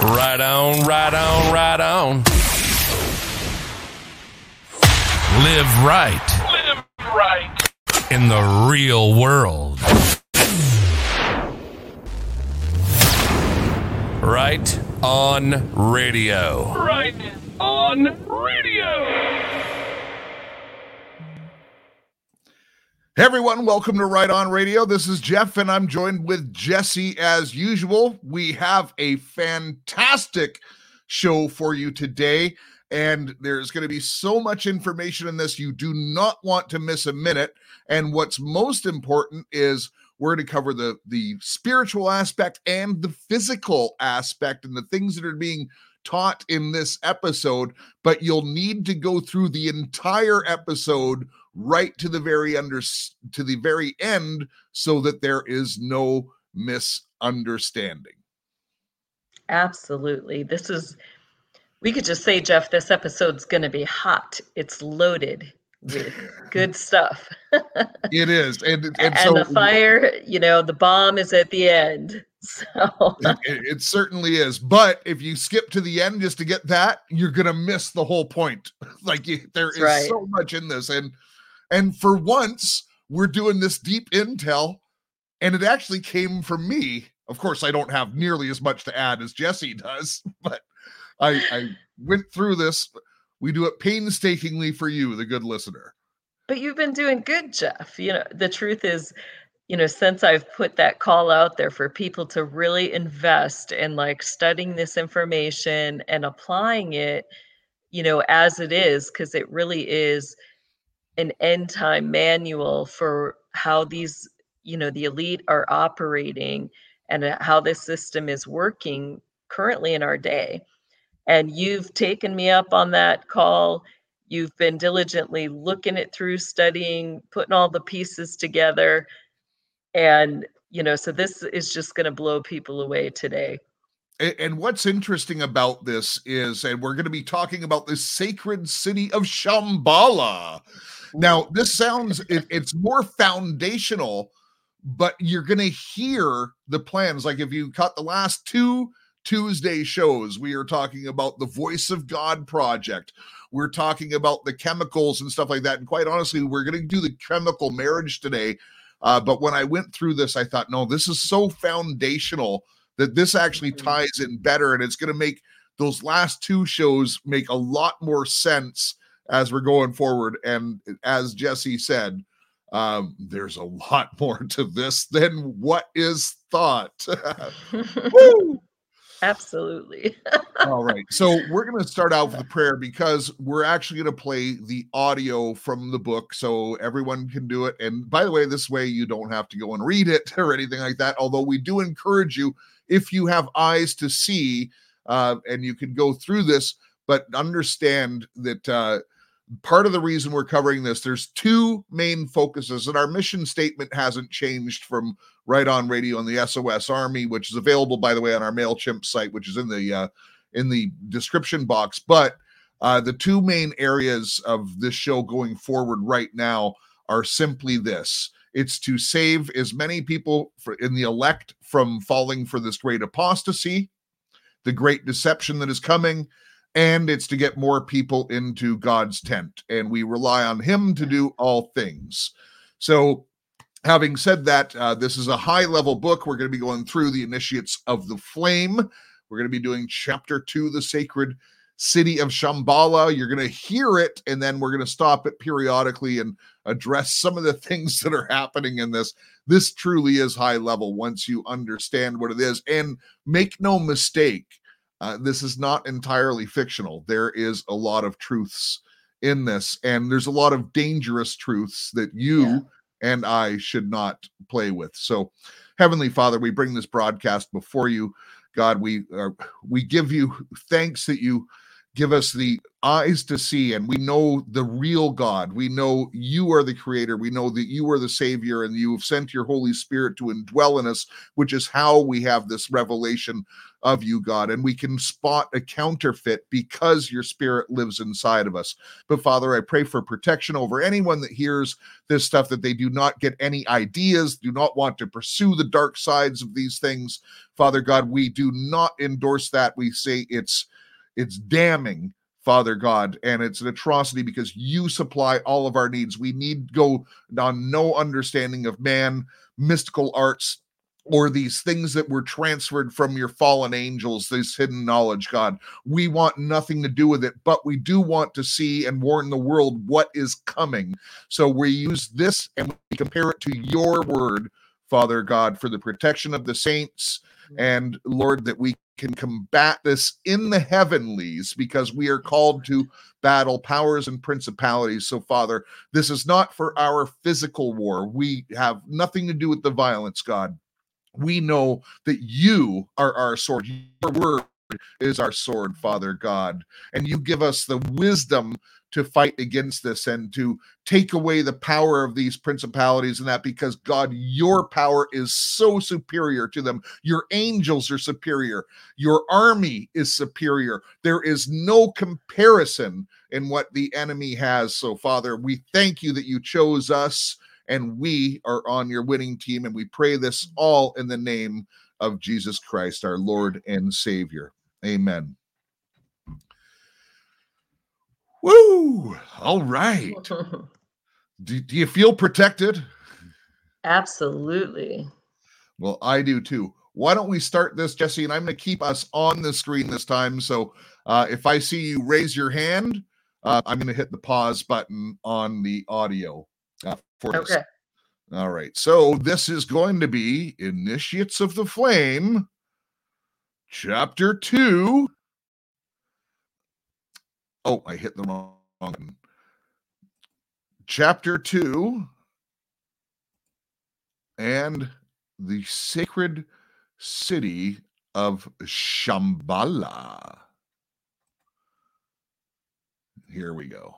Right on, right on, right on. Live right. Live right. In the real world. Right on radio. Right on radio. Hey everyone, welcome to Right On Radio. This is Jeff, and I'm joined with Jesse as usual. We have a fantastic show for you today, and there's going to be so much information in this. You do not want to miss a minute. And what's most important is we're going to cover the the spiritual aspect and the physical aspect and the things that are being taught in this episode but you'll need to go through the entire episode right to the very under to the very end so that there is no misunderstanding absolutely this is we could just say jeff this episode's going to be hot it's loaded with good stuff. it is, and and, and so, the fire, you know, the bomb is at the end. So it, it, certainly is. But if you skip to the end just to get that, you're gonna miss the whole point. like you, there That's is right. so much in this, and and for once we're doing this deep intel, and it actually came from me. Of course, I don't have nearly as much to add as Jesse does, but I, I went through this we do it painstakingly for you, the good listener. But you've been doing good, Jeff. You know, the truth is, you know, since I've put that call out there for people to really invest in like studying this information and applying it, you know, as it is, because it really is an end time manual for how these, you know, the elite are operating and uh, how this system is working currently in our day and you've taken me up on that call. You've been diligently looking it through, studying, putting all the pieces together. And, you know, so this is just going to blow people away today. And what's interesting about this is, and we're going to be talking about the sacred city of Shambhala. Now, this sounds, it, it's more foundational, but you're going to hear the plans. Like if you cut the last two Tuesday shows, we are talking about the Voice of God project. We're talking about the chemicals and stuff like that. And quite honestly, we're going to do the chemical marriage today. Uh, but when I went through this, I thought, no, this is so foundational that this actually mm-hmm. ties in better. And it's going to make those last two shows make a lot more sense as we're going forward. And as Jesse said, um, there's a lot more to this than what is thought. Absolutely. All right. So we're going to start out with the prayer because we're actually going to play the audio from the book so everyone can do it. And by the way, this way you don't have to go and read it or anything like that. Although we do encourage you, if you have eyes to see uh, and you can go through this, but understand that uh, part of the reason we're covering this, there's two main focuses, and our mission statement hasn't changed from right on radio on the SOS Army, which is available, by the way, on our Mailchimp site, which is in the uh, in the description box. But uh, the two main areas of this show going forward right now are simply this: it's to save as many people for, in the elect from falling for this great apostasy, the great deception that is coming. And it's to get more people into God's tent. And we rely on Him to do all things. So having said that, uh, this is a high level book. We're going to be going through the initiates of the flame. We're going to be doing chapter two, the sacred city of Shambhala. You're going to hear it, and then we're going to stop it periodically and address some of the things that are happening in this. This truly is high level once you understand what it is. And make no mistake, uh, this is not entirely fictional. There is a lot of truths in this, and there's a lot of dangerous truths that you. Yeah and I should not play with. So, Heavenly Father, we bring this broadcast before you. God, we are, we give you thanks that you give us the eyes to see and we know the real god we know you are the creator we know that you are the savior and you have sent your holy spirit to indwell in us which is how we have this revelation of you god and we can spot a counterfeit because your spirit lives inside of us. But father i pray for protection over anyone that hears this stuff that they do not get any ideas do not want to pursue the dark sides of these things. Father god we do not endorse that. We say it's it's damning, Father God, and it's an atrocity because you supply all of our needs. We need go on no understanding of man, mystical arts, or these things that were transferred from your fallen angels, this hidden knowledge, God. We want nothing to do with it, but we do want to see and warn the world what is coming. So we use this and we compare it to your word, Father God, for the protection of the saints. Mm-hmm. And Lord, that we can combat this in the heavenlies because we are called to battle powers and principalities. So, Father, this is not for our physical war. We have nothing to do with the violence, God. We know that you are our sword. Your word is our sword, Father God. And you give us the wisdom to fight against this and to take away the power of these principalities and that because God, your power is so superior to them. Your angels are superior. Your army is superior. There is no comparison in what the enemy has. So, Father, we thank you that you chose us and we are on your winning team. And we pray this all in the name of Jesus Christ, our Lord and Savior. Amen. Woo! All right. Do, do you feel protected? Absolutely. Well, I do too. Why don't we start this, Jesse? And I'm going to keep us on the screen this time. So uh, if I see you raise your hand, uh, I'm going to hit the pause button on the audio for. Okay. All right. So this is going to be Initiates of the Flame, Chapter 2. Oh, I hit the wrong one. Chapter 2 and the sacred city of Shambhala. Here we go.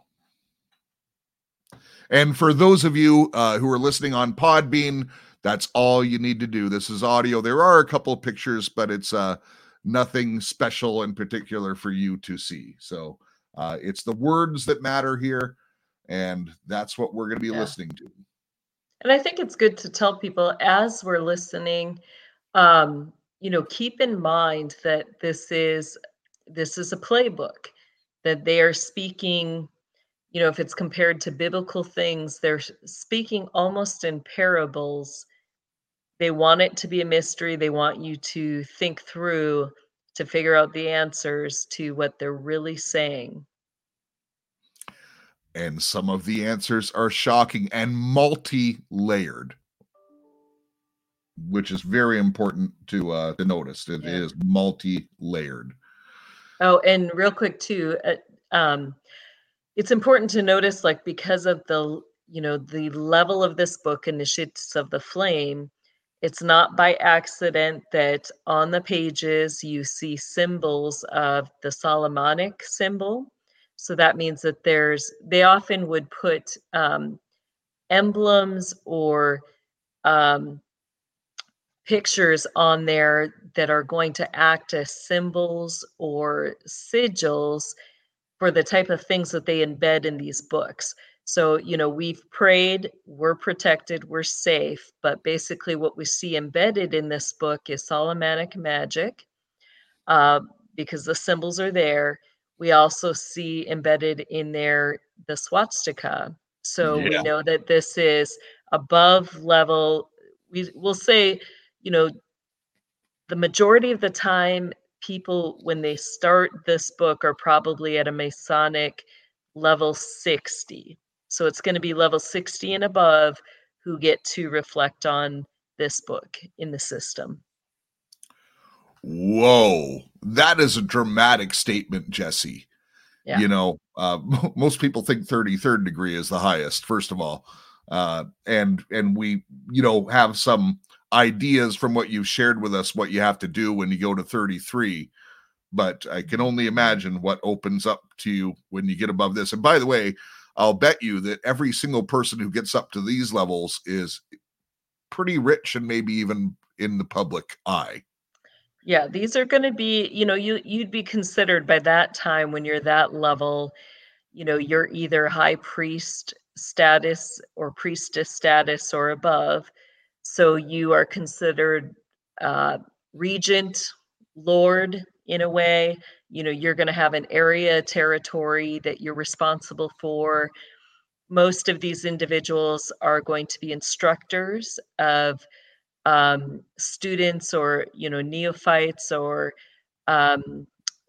And for those of you uh, who are listening on Podbean, that's all you need to do. This is audio. There are a couple of pictures, but it's uh, nothing special in particular for you to see. So uh, it's the words that matter here, and that's what we're going to be Yeah. listening to. And I think it's good to tell people as we're listening, um, you know, keep in mind that this is this is a playbook that they are speaking. You know, if it's compared to biblical things, they're speaking almost in parables. They want it to be a mystery. They want you to think through to figure out the answers to what they're really saying. And some of the answers are shocking and multi layered, which is very important to uh, to notice. It is Yeah. multi layered. Oh, and real quick too, uh, um, it's important to notice, like, because of the, you know, the level of this book, Initiates of the Flame, it's not by accident that on the pages you see symbols of the Solomonic symbol. So that means that there's, they often would put um, emblems or um, pictures on there that are going to act as symbols or sigils for the type of things that they embed in these books. So, you know, we've prayed, we're protected, we're safe, but basically what we see embedded in this book is Solomonic magic uh, because the symbols are there. We also see embedded in there the swastika. So we know that this is above level. We will say, you know, the majority of the time, people, when they start this book, are probably at a Masonic level 60. So it's going to be level 60 and above who get to reflect on this book in the system. Whoa, that is a dramatic statement, Jesse. Yeah. You know, uh, most people think 33rd degree is the highest, first of all. Uh, and and we, you know, have some ideas from what you've shared with us what you have to do when you go to 33. but I can only imagine what opens up to you when you get above this. And by the way, I'll bet you that every single person who gets up to these levels is pretty rich and maybe even in the public eye. Yeah, these are going to be, you know, you you'd be considered by that time when you're that level, you know, you're either high priest status or priestess status or above. So you are considered uh, regent, lord in a way. You know, you're going to have an area territory that you're responsible for. Most of these individuals are going to be instructors of um, students or you know neophytes or um,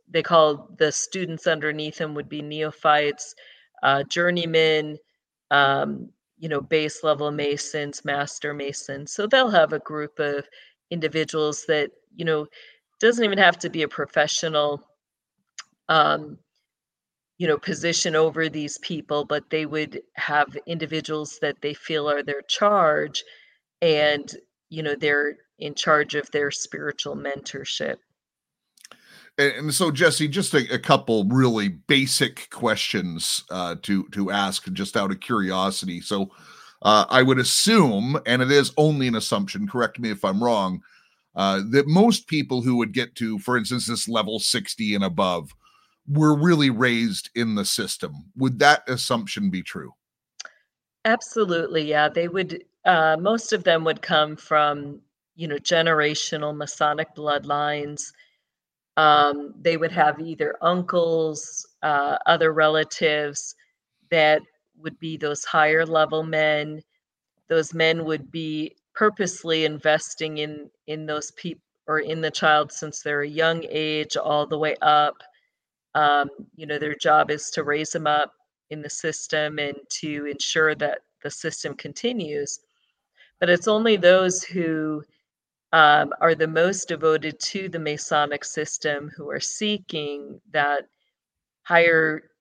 they call the students underneath them would be neophytes uh, journeymen um, you know base level masons master masons so they'll have a group of individuals that you know doesn't even have to be a professional um, you know position over these people but they would have individuals that they feel are their charge and you know they're in charge of their spiritual mentorship and, so jesse just a, a, couple really basic questions uh, to to ask just out of curiosity. So uh, i would assume and it is only an assumption correct me if i'm wrong uh, that most people who would get to for instance this level 60 and above were really raised in the system. Would that assumption be true? Absolutely yeah. They would uh, most of them would come from, you know, generational Masonic bloodlines. Um, they would have either uncles, uh, other relatives that would be those higher level men. Those men would be purposely investing in in those people or in the child since they're a young age all the way up. Um, you know, their job is to raise them up in the system and to ensure that the system continues but it's only those who um, are the most devoted to the Masonic system who are seeking that higher,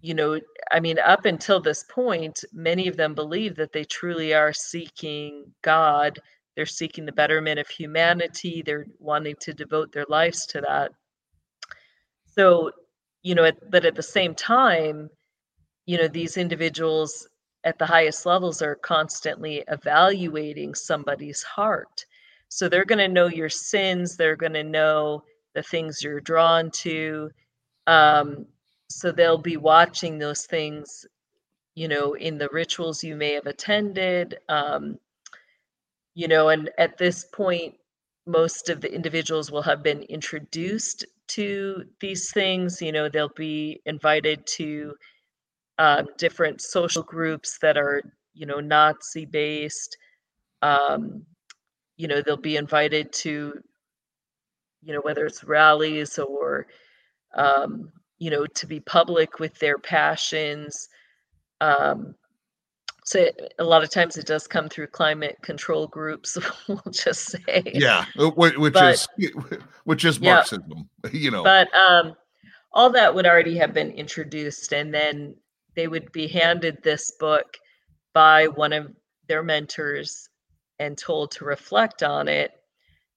you know, I mean, up until this point, many of them believe that they truly are seeking God. They're seeking the betterment of humanity. They're wanting to devote their lives to that. So, you know, at, but at the same time, you know, these individuals at the highest levels are constantly evaluating somebody's heart. So they're going to know your sins, they're going to know the things you're drawn to. Um, so they'll be watching those things, you know, in the rituals you may have attended. Um, you know, and at this point, most of the individuals will have been introduced to these things. You know, they'll be invited to uh, different social groups that are, you know, Nazi based. Um, you know, they'll be invited to, you know, whether it's rallies or, um, you know, to be public with their passions. Um, so a lot of times it does come through climate control groups. we'll just say, yeah, uh, which but, is which is Marxism, yeah, you know. But um, all that would already have been introduced, and then they would be handed this book by one of their mentors and told to reflect on it.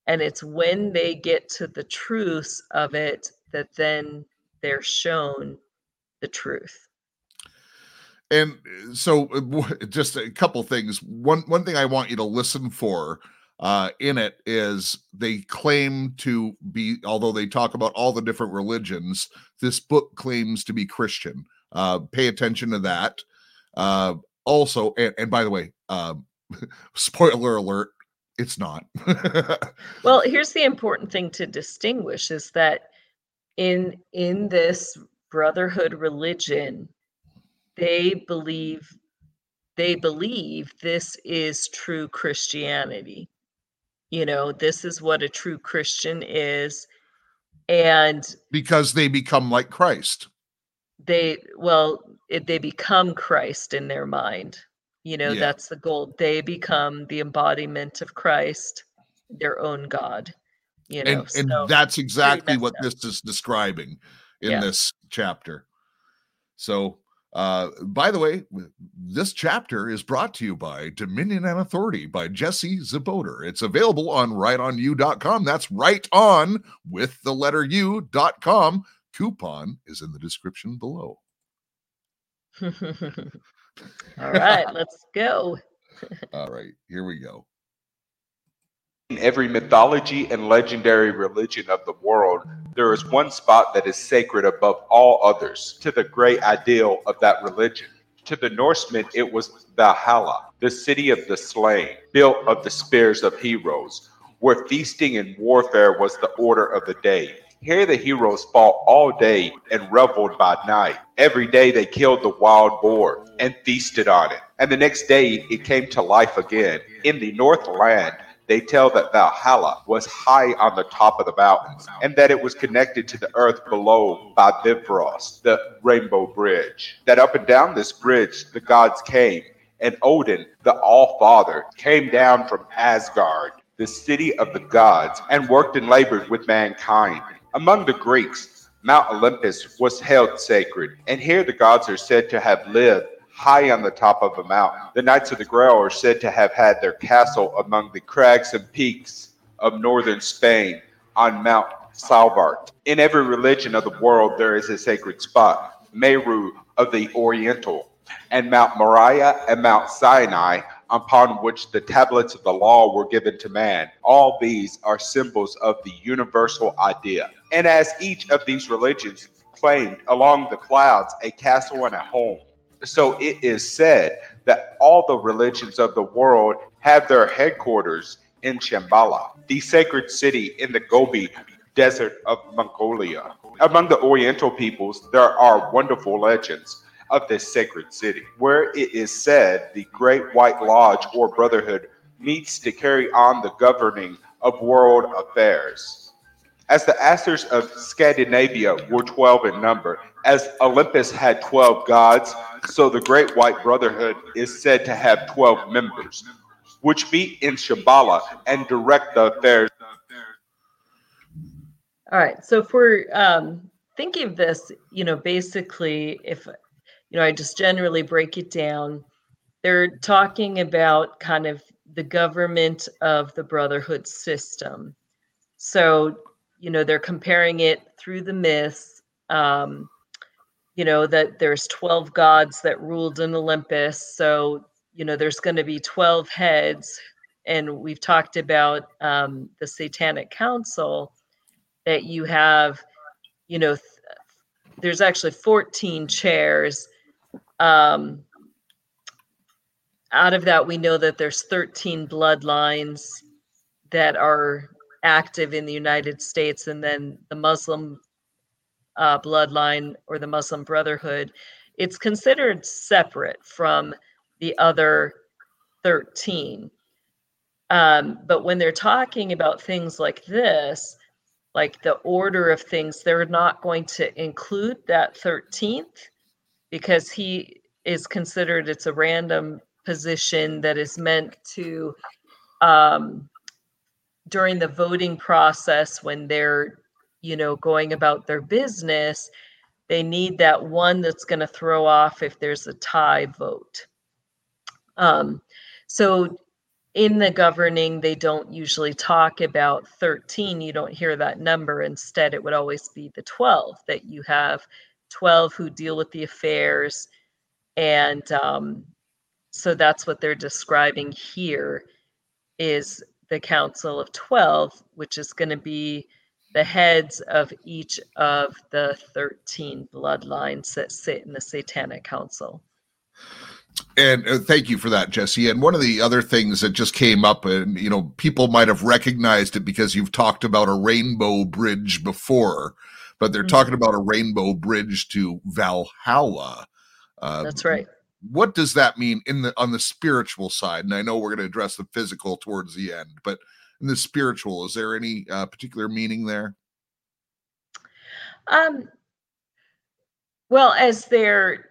And it's when they get to the truths of it that then they're shown the truth. And uh, so, uh, just a couple things. One one thing I want you to listen for uh, in it is they claim to be, although they talk about all the different religions, this book claims to be Christian. Uh, pay attention to that. Uh, also, and, and by the way, um, spoiler alert, it's not. well, here's the important thing to distinguish is that in in this brotherhood religion, they believe they believe this is true Christianity. You know, this is what a true Christian is. And because they become like Christ they well it, they become christ in their mind you know yeah. that's the goal they become the embodiment of christ their own god you know and, and that's exactly what up. this is describing in yeah. this chapter so Uh, by the way, this chapter is brought to you by Dominion and Authority by Jesse Czebotar. It's available on rightonU.com. That's right on with the letter U.com. Coupon is in the description below. All right, let's go. All right, here we go. In every mythology and legendary religion of the world, there is one spot that is sacred above all others to the great ideal of that religion. To the Norsemen, it was Valhalla, the city of the slain, built of the spears of heroes, where feasting and warfare was the order of the day. Here the heroes fought all day and reveled by night. Every day they killed the wild boar and feasted on it. And the next day it came to life again. In the Northland, they tell that Valhalla was high on the top of the mountains and that it was connected to the earth below by Bifrost, the Rainbow Bridge. That up and down this bridge, the gods came, and Odin, the All Father, came down from Asgard, the city of the gods, and worked and labored with mankind. Among the Greeks, Mount Olympus was held sacred, and here the gods are said to have lived high on the top of a mountain. The Knights of the Grail are said to have had their castle among the crags and peaks of northern Spain on Mount Salvat. In every religion of the world, there is a sacred spot, Meru of the Oriental, and Mount Moriah and Mount Sinai, upon which the tablets of the law were given to man. All these are symbols of the universal idea. And as each of these religions claimed along the clouds a castle and a home, so it is said that all the religions of the world have their headquarters in Shambhala, the sacred city in the Gobi Desert of Mongolia. Among the Oriental peoples, there are wonderful legends of this sacred city, where it is said the Great White Lodge or Brotherhood meets to carry on the governing of world affairs. As the Asters of Scandinavia were 12 in number, as Olympus had 12 gods, so the Great White Brotherhood is said to have 12 members, which meet in Shambhala and direct the affairs. All right. So if we're um, thinking of this, you know, basically, if, you know, I just generally break it down, they're talking about kind of the government of the Brotherhood system. So, you know, they're comparing it through the myths. Um, you know that there's 12 gods that ruled in olympus so you know there's going to be 12 heads and we've talked about um, the satanic council that you have you know th- there's actually 14 chairs um, out of that we know that there's 13 bloodlines that are active in the united states and then the muslim uh, bloodline or the Muslim Brotherhood, it's considered separate from the other 13. Um, but when they're talking about things like this, like the order of things, they're not going to include that 13th because he is considered it's a random position that is meant to um, during the voting process when they're you know, going about their business, they need that one that's going to throw off if there's a tie vote. Um, so in the governing, they don't usually talk about 13. You don't hear that number. Instead, it would always be the 12 that you have 12 who deal with the affairs. And um, so that's what they're describing here is the Council of 12, which is going to be the heads of each of the 13 bloodlines that sit in the Satanic Council. And uh, thank you for that, Jesse. And one of the other things that just came up, and you know, people might have recognized it because you've talked about a rainbow bridge before, but they're mm-hmm. talking about a rainbow bridge to Valhalla. Uh, That's right. What does that mean in the on the spiritual side? And I know we're going to address the physical towards the end, but in the spiritual is there any uh, particular meaning there um well as there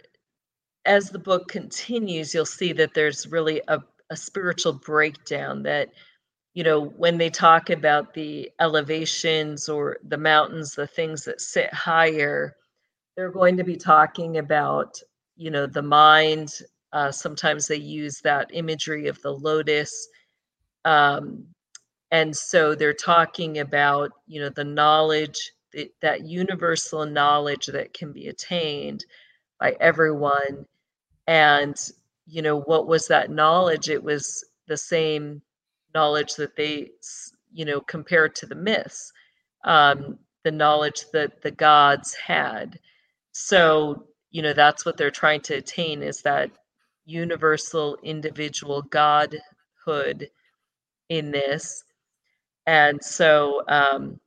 as the book continues you'll see that there's really a, a spiritual breakdown that you know when they talk about the elevations or the mountains the things that sit higher they're going to be talking about you know, the mind. Uh, sometimes they use that imagery of the lotus. Um, and so they're talking about, you know, the knowledge, that, that universal knowledge that can be attained by everyone. And, you know, what was that knowledge? It was the same knowledge that they, you know, compared to the myths, um, the knowledge that the gods had. So, you know, that's what they're trying to attain is that universal individual godhood in this. And so, um,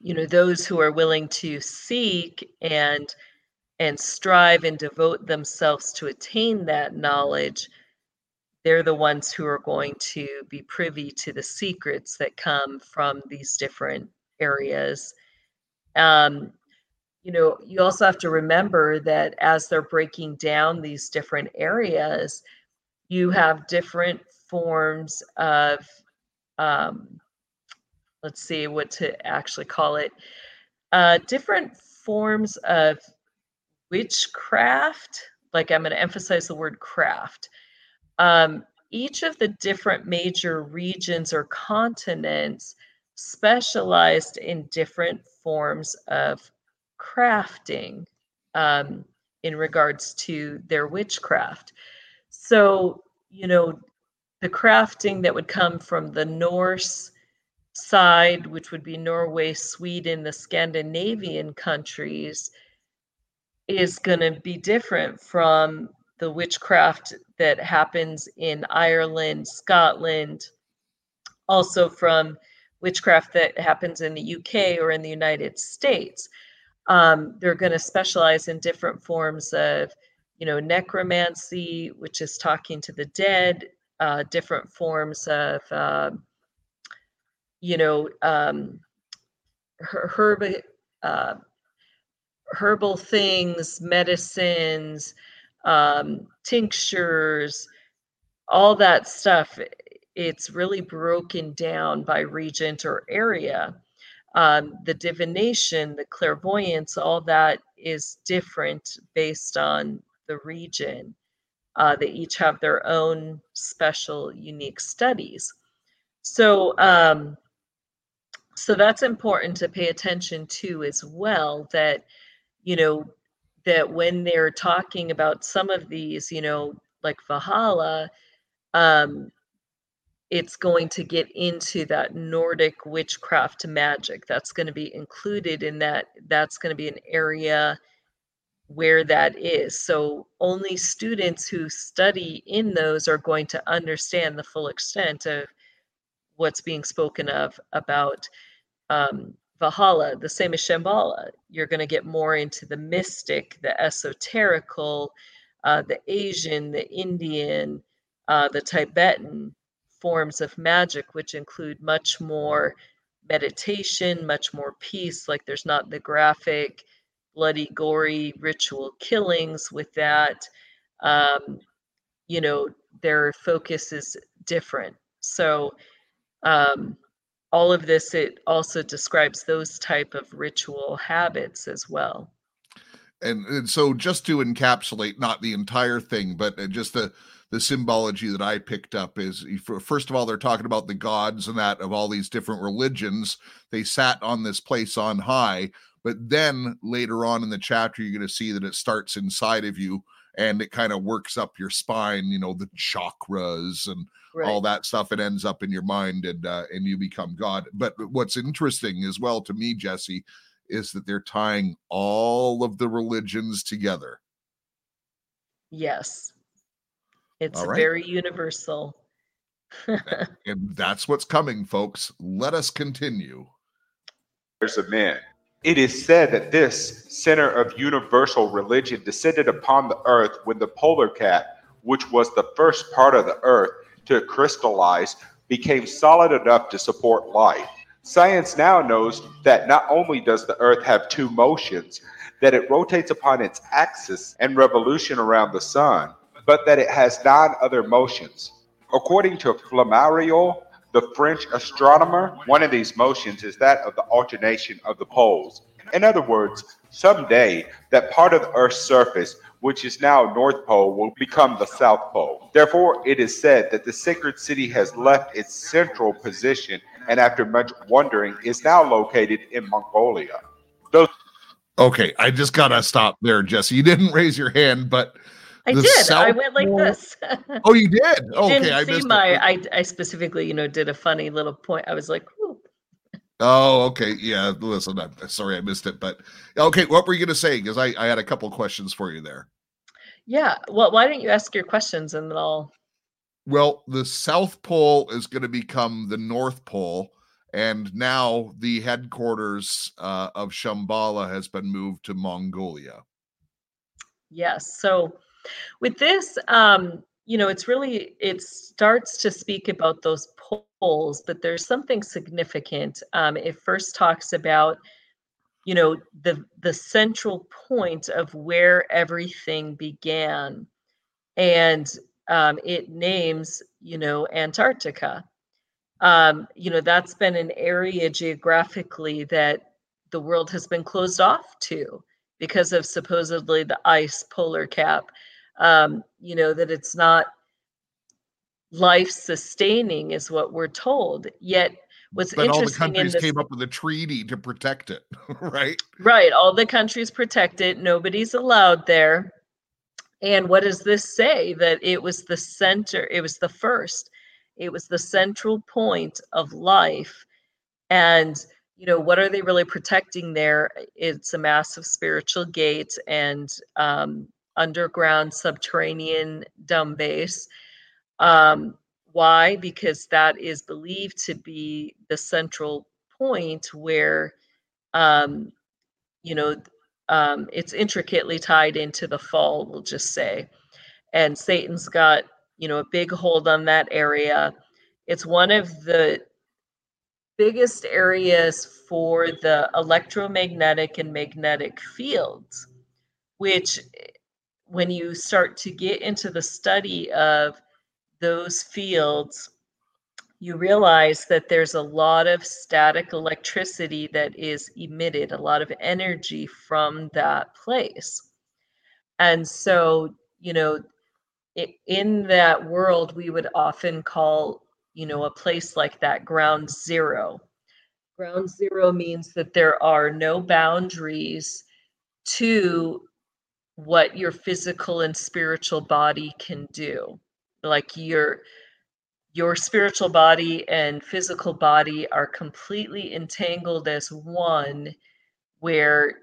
you know, those who are willing to seek and and strive and devote themselves to attain that knowledge, they're the ones who are going to be privy to the secrets that come from these different areas. Um, you know, you also have to remember that as they're breaking down these different areas, you have different forms of, um, let's see what to actually call it, uh, different forms of witchcraft. Like I'm going to emphasize the word craft. Um, each of the different major regions or continents specialized in different forms of crafting um, in regards to their witchcraft. So, you know, the crafting that would come from the Norse side, which would be Norway, Sweden, the Scandinavian countries, is going to be different from the witchcraft that happens in Ireland, Scotland, also from witchcraft that happens in the UK or in the United States. Um, they're going to specialize in different forms of, you know, necromancy, which is talking to the dead, uh, different forms of, uh, you know, um, herb, uh, herbal things, medicines, um, tinctures, all that stuff. It's really broken down by regent or area. Um, the divination, the clairvoyance, all that is different based on the region. Uh, they each have their own special, unique studies. So, um, so that's important to pay attention to as well. That you know, that when they're talking about some of these, you know, like Valhalla, um, it's going to get into that Nordic witchcraft magic. That's going to be included in that. That's going to be an area where that is. So only students who study in those are going to understand the full extent of what's being spoken of about um, Valhalla, the same as Shambhala. You're going to get more into the mystic, the esoterical, uh, the Asian, the Indian, uh, the Tibetan forms of magic, which include much more meditation, much more peace. Like there's not the graphic, bloody, gory ritual killings with that. Um, you know, their focus is different. So, um, all of this it also describes those type of ritual habits as well and, and so just to encapsulate not the entire thing but uh, just the the symbology that i picked up is first of all they're talking about the gods and that of all these different religions. They sat on this place on high but then later on in the chapter you're going to see that it starts inside of you and it kind of works up your spine you know the chakras and right. all that stuff. It ends up in your mind and uh, and you become god. But what's interesting as well to me jesse is that they're tying all of the religions together. Yes it's right. very universal. And that's what's coming folks. Let us continue. There's a man. It is said that this center of universal religion descended upon the earth when the polar cap, which was the first part of the earth to crystallize, became solid enough to support life. Science now knows that not only does the earth have two motions, that it rotates upon its axis and revolution around the sun, but that it has nine other motions. According to Flammarion, the French astronomer, one of these motions is that of the alternation of the poles. In other words, someday that part of the Earth's surface which is now North Pole, will become the South Pole. Therefore, it is said that the sacred city has left its central position and, after much wandering, is now located in Mongolia. Those Okay, I just gotta stop there, Jesse. You didn't raise your hand, but I did. I went like this. oh, you did. You okay, didn't I see missed my. it. I I specifically, you know, did a funny little point. I was like, "Ooh." Oh, okay. Yeah, listen, I'm sorry I missed it, but okay, what were you gonna say? Because I, I had a couple questions for you there. yeah. Well, why don't you ask your questions and then I'll. Well, the South Pole is going to become the North Pole, and now the headquarters uh, of Shambhala has been moved to Mongolia. Yes. So with this, um, you know, it's really it starts to speak about those poles, but there's something significant. Um, it first talks about, you know, the the central point of where everything began, and um, it names, you know, Antarctica. Um, you know, that's been an area geographically that the world has been closed off to because of supposedly the ice polar cap um, you know that it's not life sustaining is what we're told. Yet what's But all the countries this came up with a treaty to protect it, right? right all the countries protect it nobody's allowed there. And what does this say? That it was the center it was the first it was the central point of life. And you know what are they really protecting there? It's a massive spiritual gate and um, underground subterranean dumb base. Um, why? Because that is believed to be the central point where um, you know um, it's intricately tied into the fall we'll just say. And satan's got you know a big hold on that area. It's one of the biggest areas for the electromagnetic and magnetic fields, which, when you start to get into the study of those fields, you realize that there's a lot of static electricity that is emitted, a lot of energy from that place. And so, you know, in that world, we would often call you know, a place like that ground zero. Ground zero means that there are no boundaries to what your physical and spiritual body can do. Like your your spiritual body and physical body are completely entangled as one where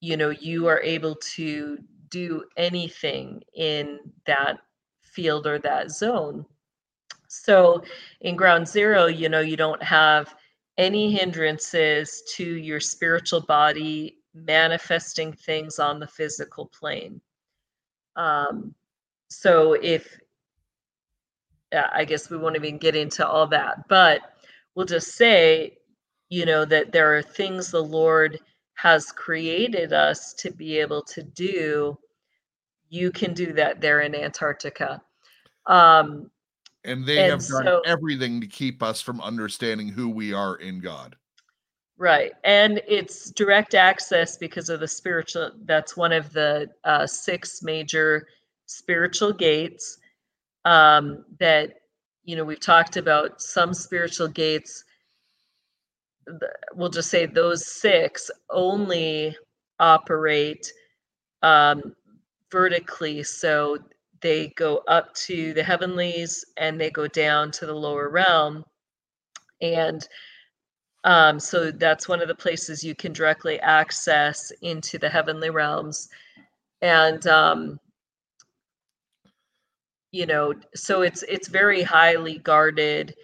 you know you are able to do anything in that field or that zone so in ground zero, you know, you don't have any hindrances to your spiritual body manifesting things on the physical plane. Um, so if, yeah, I guess we won't even get into all that, but we'll just say, you know, that there are things the Lord has created us to be able to do. You can do that there in Antarctica. Um, And they And have done so- everything to keep us from understanding who we are in God. Right. And it's direct access because of the spiritual, that's one of the uh, six major spiritual gates um, that, you know, we've talked about some spiritual gates. We'll just say those six only operate um, vertically. So they go up to the heavenlies and they go down to the lower realm. And um, so that's one of the places you can directly access into the heavenly realms. And um, you know, so it's it's very highly guarded.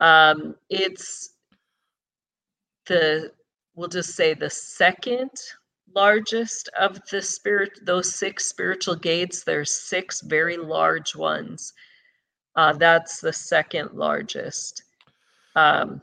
Um, it's the we'll just say the second largest of the spirit those six spiritual gates there's six very large ones uh, that's the second largest um,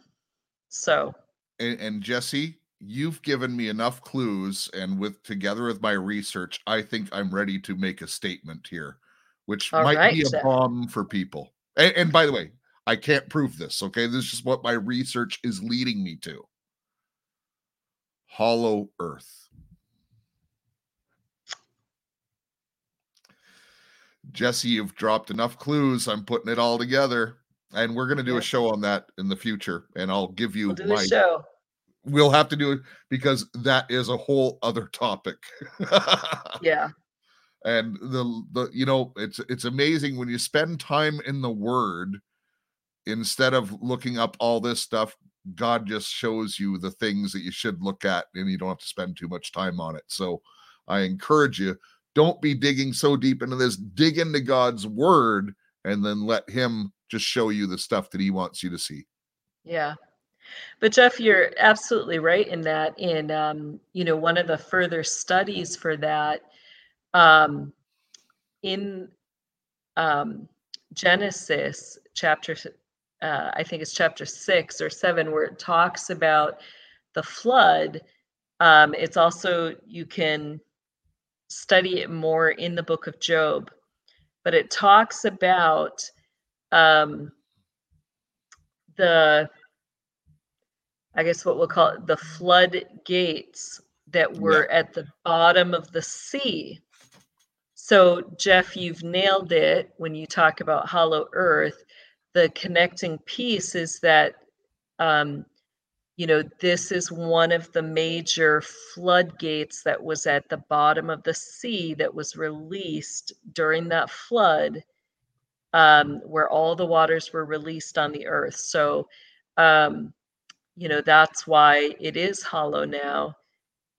so And, and Jesse, you've given me enough clues, and with together with my research, I think I'm ready to make a statement here, which All might right, be a Jeff. bomb for people. And, and by the way, I can't prove this. Okay, this is just what my research is leading me to. Hollow Earth. Jesse, you've dropped enough clues. I'm putting it all together. And we're gonna do Yeah. a show on that in the future. And I'll give you We'll my show. we'll have to do it because that is a whole other topic. Yeah. and the the you know it's it's amazing when you spend time in the word instead of looking up all this stuff god just shows you the things that you should look at and you don't have to spend too much time on it so i encourage you don't be digging so deep into this dig into god's word and then let him just show you the stuff that he wants you to see Yeah. But Jeff, you're absolutely right in that. In um, you know, one of the further studies for that, um, in um, Genesis chapter, uh, I think it's chapter six or seven, where it talks about the flood. Um, it's also you can study it more in the book of Job, but it talks about um, the I guess what we'll call it the floodgates that were at the bottom of the sea. So, Jeff, you've nailed it when you talk about hollow earth. The connecting piece is that, um, you know, this is one of the major floodgates that was at the bottom of the sea that was released during that flood, um, where all the waters were released on the earth. So, um, you know that's why it is hollow now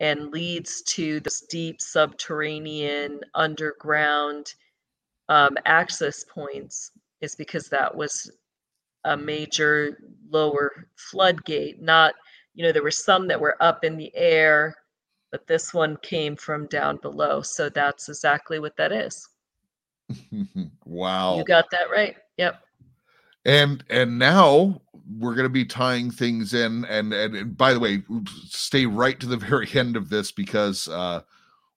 and leads to this deep subterranean underground um, access points is because that was a major lower floodgate. Not you know there were some that were up in the air but this one came from down below. So that's exactly what that is wow you got that right yep and and now we're going to be tying things in and, and and by the way stay right to the very end of this because uh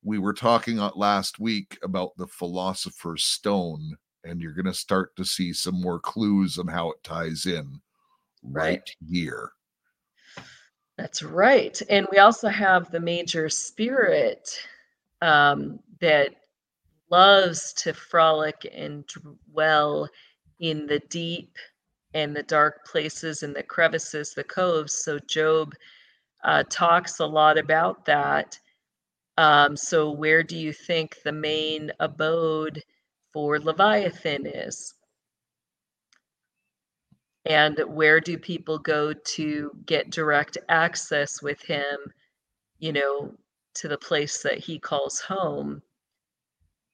we were talking last week about the philosopher's stone and you're going to start to see some more clues on how it ties in right, Right. here That's right. And we also have the major spirit um, that loves to frolic and dwell in the deep and the dark places and the crevices, the coves. So Job uh, talks a lot about that. Um, so, where do you think the main abode for Leviathan is? And where do people go to get direct access with him, you know, to the place that he calls home?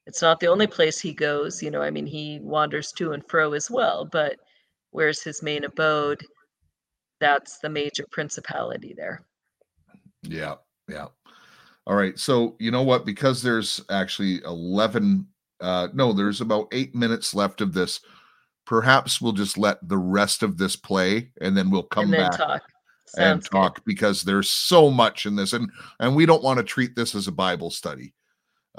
It's not the only place he goes, you know, I mean, he wanders to and fro as well, but where's his main abode? That's the major principality there. yeah yeah all right so you know what because there's actually 11 uh no there's about eight minutes left of this perhaps we'll just let the rest of this play and then we'll come and then back talk. and Sounds good. talk because there's so much in this and and we don't want to treat this as a bible study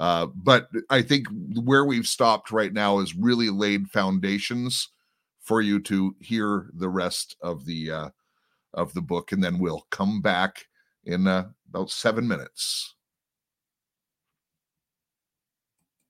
uh but i think where we've stopped right now is really laid foundations for you to hear the rest of the uh of the book and then we'll come back in uh, about seven minutes.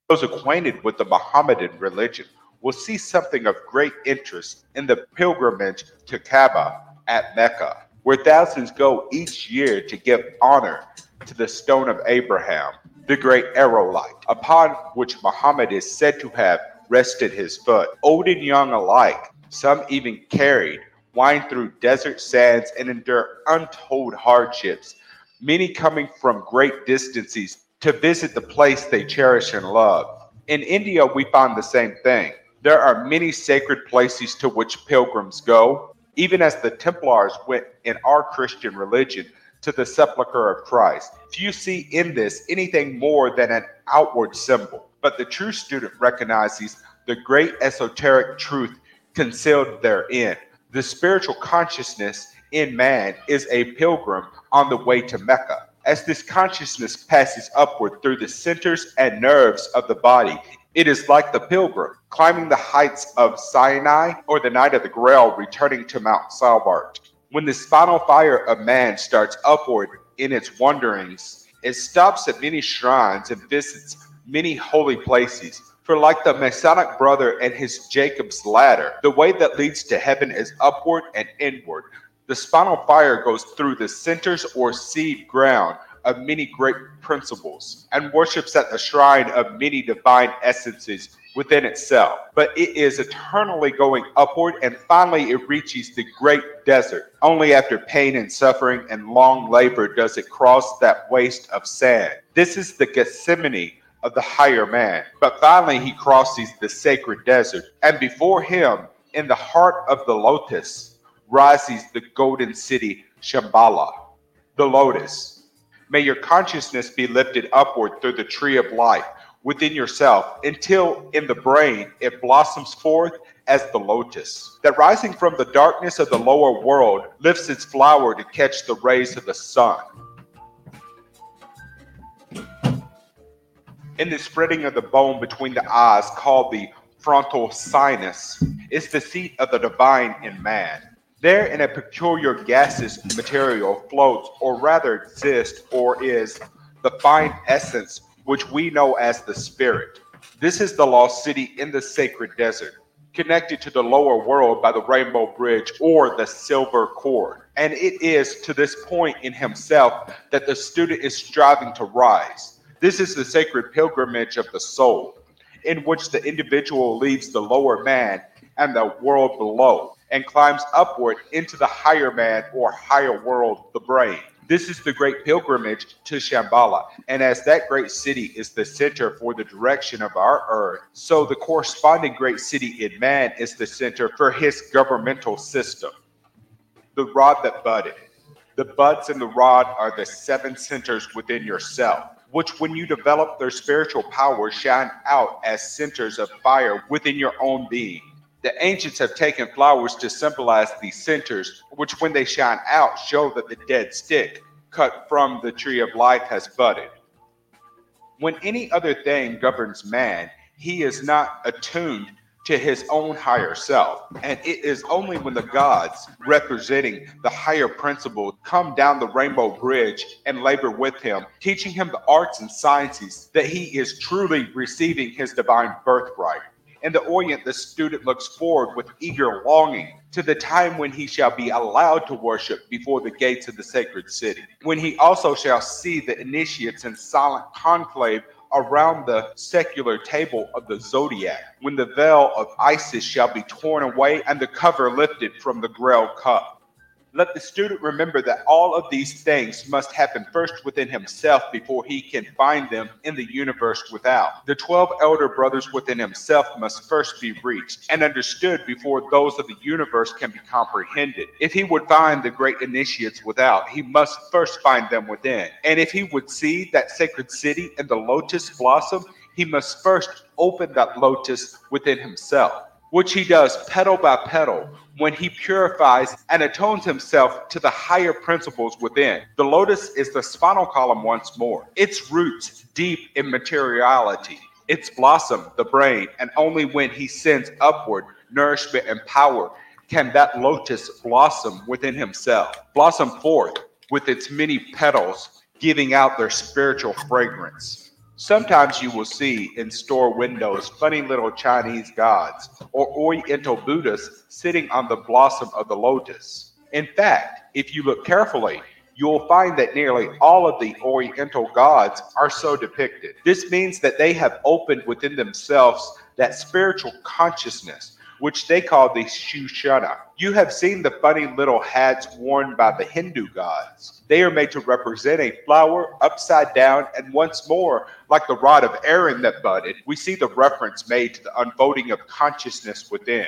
Those acquainted with the Mohammedan religion will see something of great interest in the pilgrimage to Kaaba at Mecca, where thousands go each year to give honor to the stone of Abraham, the great aerolite, upon which Muhammad is said to have rested his foot. Old and young alike, some even carried, wind through desert sands and endure untold hardships, many coming from great distances to visit the place they cherish and love. In India, we find the same thing. There are many sacred places to which pilgrims go, even as the Templars went in our Christian religion to the sepulchre of Christ. Few see in this anything more than an outward symbol, but the true student recognizes the great esoteric truth concealed therein. The spiritual consciousness in man is a pilgrim on the way to Mecca. As this consciousness passes upward through the centers and nerves of the body, it is like the pilgrim climbing the heights of Sinai or the knight of the Grail returning to Mount Salvat. When the spinal fire of man starts upward in its wanderings, it stops at many shrines and visits many holy places. For like the Masonic brother and his Jacob's ladder, the way that leads to heaven is upward and inward. The spinal fire goes through the centers or seed ground of many great principles and worships at the shrine of many divine essences within itself. But it is eternally going upward and finally it reaches the great desert. Only after pain and suffering and long labor does it cross that waste of sand. This is the Gethsemane of the higher man. But finally he crosses the sacred desert and before him in the heart of the lotus rises the golden city Shambhala, the lotus. May your consciousness be lifted upward through the tree of life within yourself until in the brain it blossoms forth as the lotus, that rising from the darkness of the lower world lifts its flower to catch the rays of the sun. In the spreading of the bone between the eyes, called the frontal sinus, is the seat of the divine in man. There, in a peculiar gaseous material, floats, or rather exists, or is the fine essence which we know as the spirit. This is the lost city in the sacred desert, connected to the lower world by the rainbow bridge or the silver cord. And it is to this point in himself that the student is striving to rise. This is the sacred pilgrimage of the soul, in which the individual leaves the lower man and the world below and climbs upward into the higher man or higher world, the brain. This is the great pilgrimage to Shambhala. And as that great city is the center for the direction of our earth, so the corresponding great city in man is the center for his governmental system. The rod that budded. The buds and the rod are the seven centers within yourself, which, when you develop their spiritual power, shine out as centers of fire within your own being. The ancients have taken flowers to symbolize these centers, which, when they shine out, show that the dead stick cut from the tree of life has budded. When any other thing governs man, he is not attuned to his own higher self. And it is only when the gods, representing the higher principle, come down the rainbow bridge and labor with him, teaching him the arts and sciences, that he is truly receiving his divine birthright. In the Orient, the student looks forward with eager longing to the time when he shall be allowed to worship before the gates of the sacred city, when he also shall see the initiates in silent conclave around the secular table of the zodiac, when the veil of Isis shall be torn away and the cover lifted from the grail cup. Let the student remember that all of these things must happen first within himself before he can find them in the universe without. The 12 elder brothers within himself must first be reached and understood before those of the universe can be comprehended. If he would find the great initiates without, he must first find them within. And if he would see that sacred city and the lotus blossom, he must first open that lotus within himself which he does petal by petal when he purifies and atones himself to the higher principles within. The lotus is the spinal column once more, its roots deep in materiality, its blossom, the brain, and only when he sends upward nourishment and power can that lotus blossom within himself, blossom forth with its many petals, giving out their spiritual fragrance. Sometimes you will see in store windows funny little Chinese gods or Oriental Buddhas sitting on the blossom of the lotus. In fact, if you look carefully, you will find that nearly all of the Oriental gods are so depicted. This means that they have opened within themselves that spiritual consciousness which they call the Shushana. You have seen the funny little hats worn by the Hindu gods. They are made to represent a flower upside down, and once more, like the rod of Aaron that budded, we see the reference made to the unfolding of consciousness within.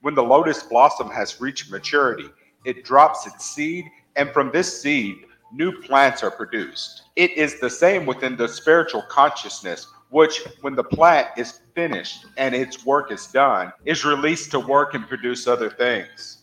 When the lotus blossom has reached maturity, it drops its seed, and from this seed, new plants are produced. It is the same within the spiritual consciousness which, when the plant is finished and its work is done, is released to work and produce other things.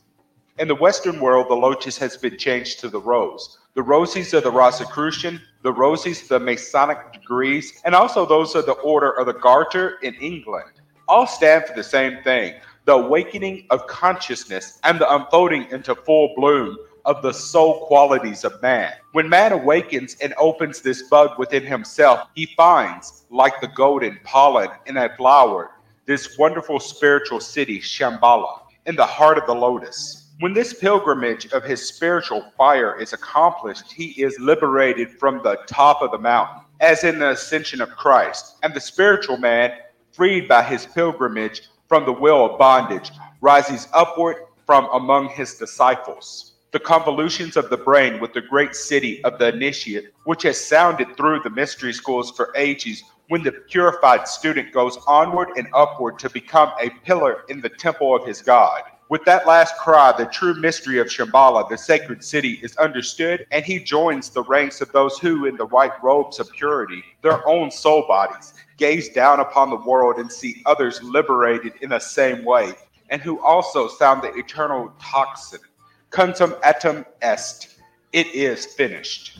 In the Western world, the lotus has been changed to the rose. The roses are the Rosicrucian, the roses the Masonic degrees, and also those of the Order of the Garter in England. All stand for the same thing the awakening of consciousness and the unfolding into full bloom of the soul qualities of man. When man awakens and opens this bud within himself, he finds, like the golden pollen in a flower, this wonderful spiritual city, Shambhala, in the heart of the lotus. When this pilgrimage of his spiritual fire is accomplished, he is liberated from the top of the mountain, as in the ascension of Christ. And the spiritual man, freed by his pilgrimage from the will of bondage, rises upward from among his disciples. The convolutions of the brain with the great city of the initiate, which has sounded through the mystery schools for ages, when the purified student goes onward and upward to become a pillar in the temple of his God. With that last cry, the true mystery of Shambhala, the sacred city, is understood, and he joins the ranks of those who, in the white robes of purity, their own soul bodies, gaze down upon the world and see others liberated in the same way, and who also sound the eternal tocsin, Quantum etam est. It is finished.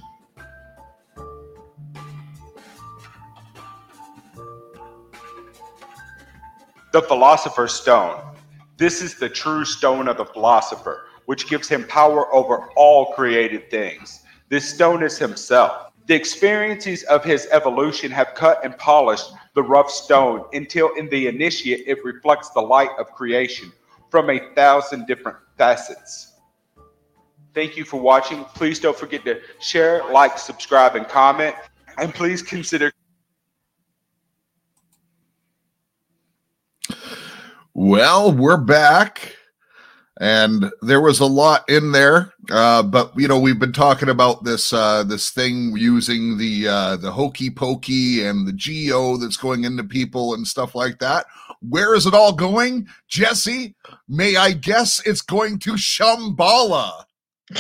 The Philosopher's Stone. This is the true stone of the philosopher, which gives him power over all created things. This stone is himself. The experiences of his evolution have cut and polished the rough stone until in the initiate it reflects the light of creation from a thousand different facets. Thank you for watching. Please don't forget to share, like, subscribe, and comment. And please consider Well, we're back, and there was a lot in there, uh, but you know we've been talking about this uh, this thing using the uh, the hokey pokey and the geo that's going into people and stuff like that. Where is it all going, Jesse? May I guess it's going to Shambhala?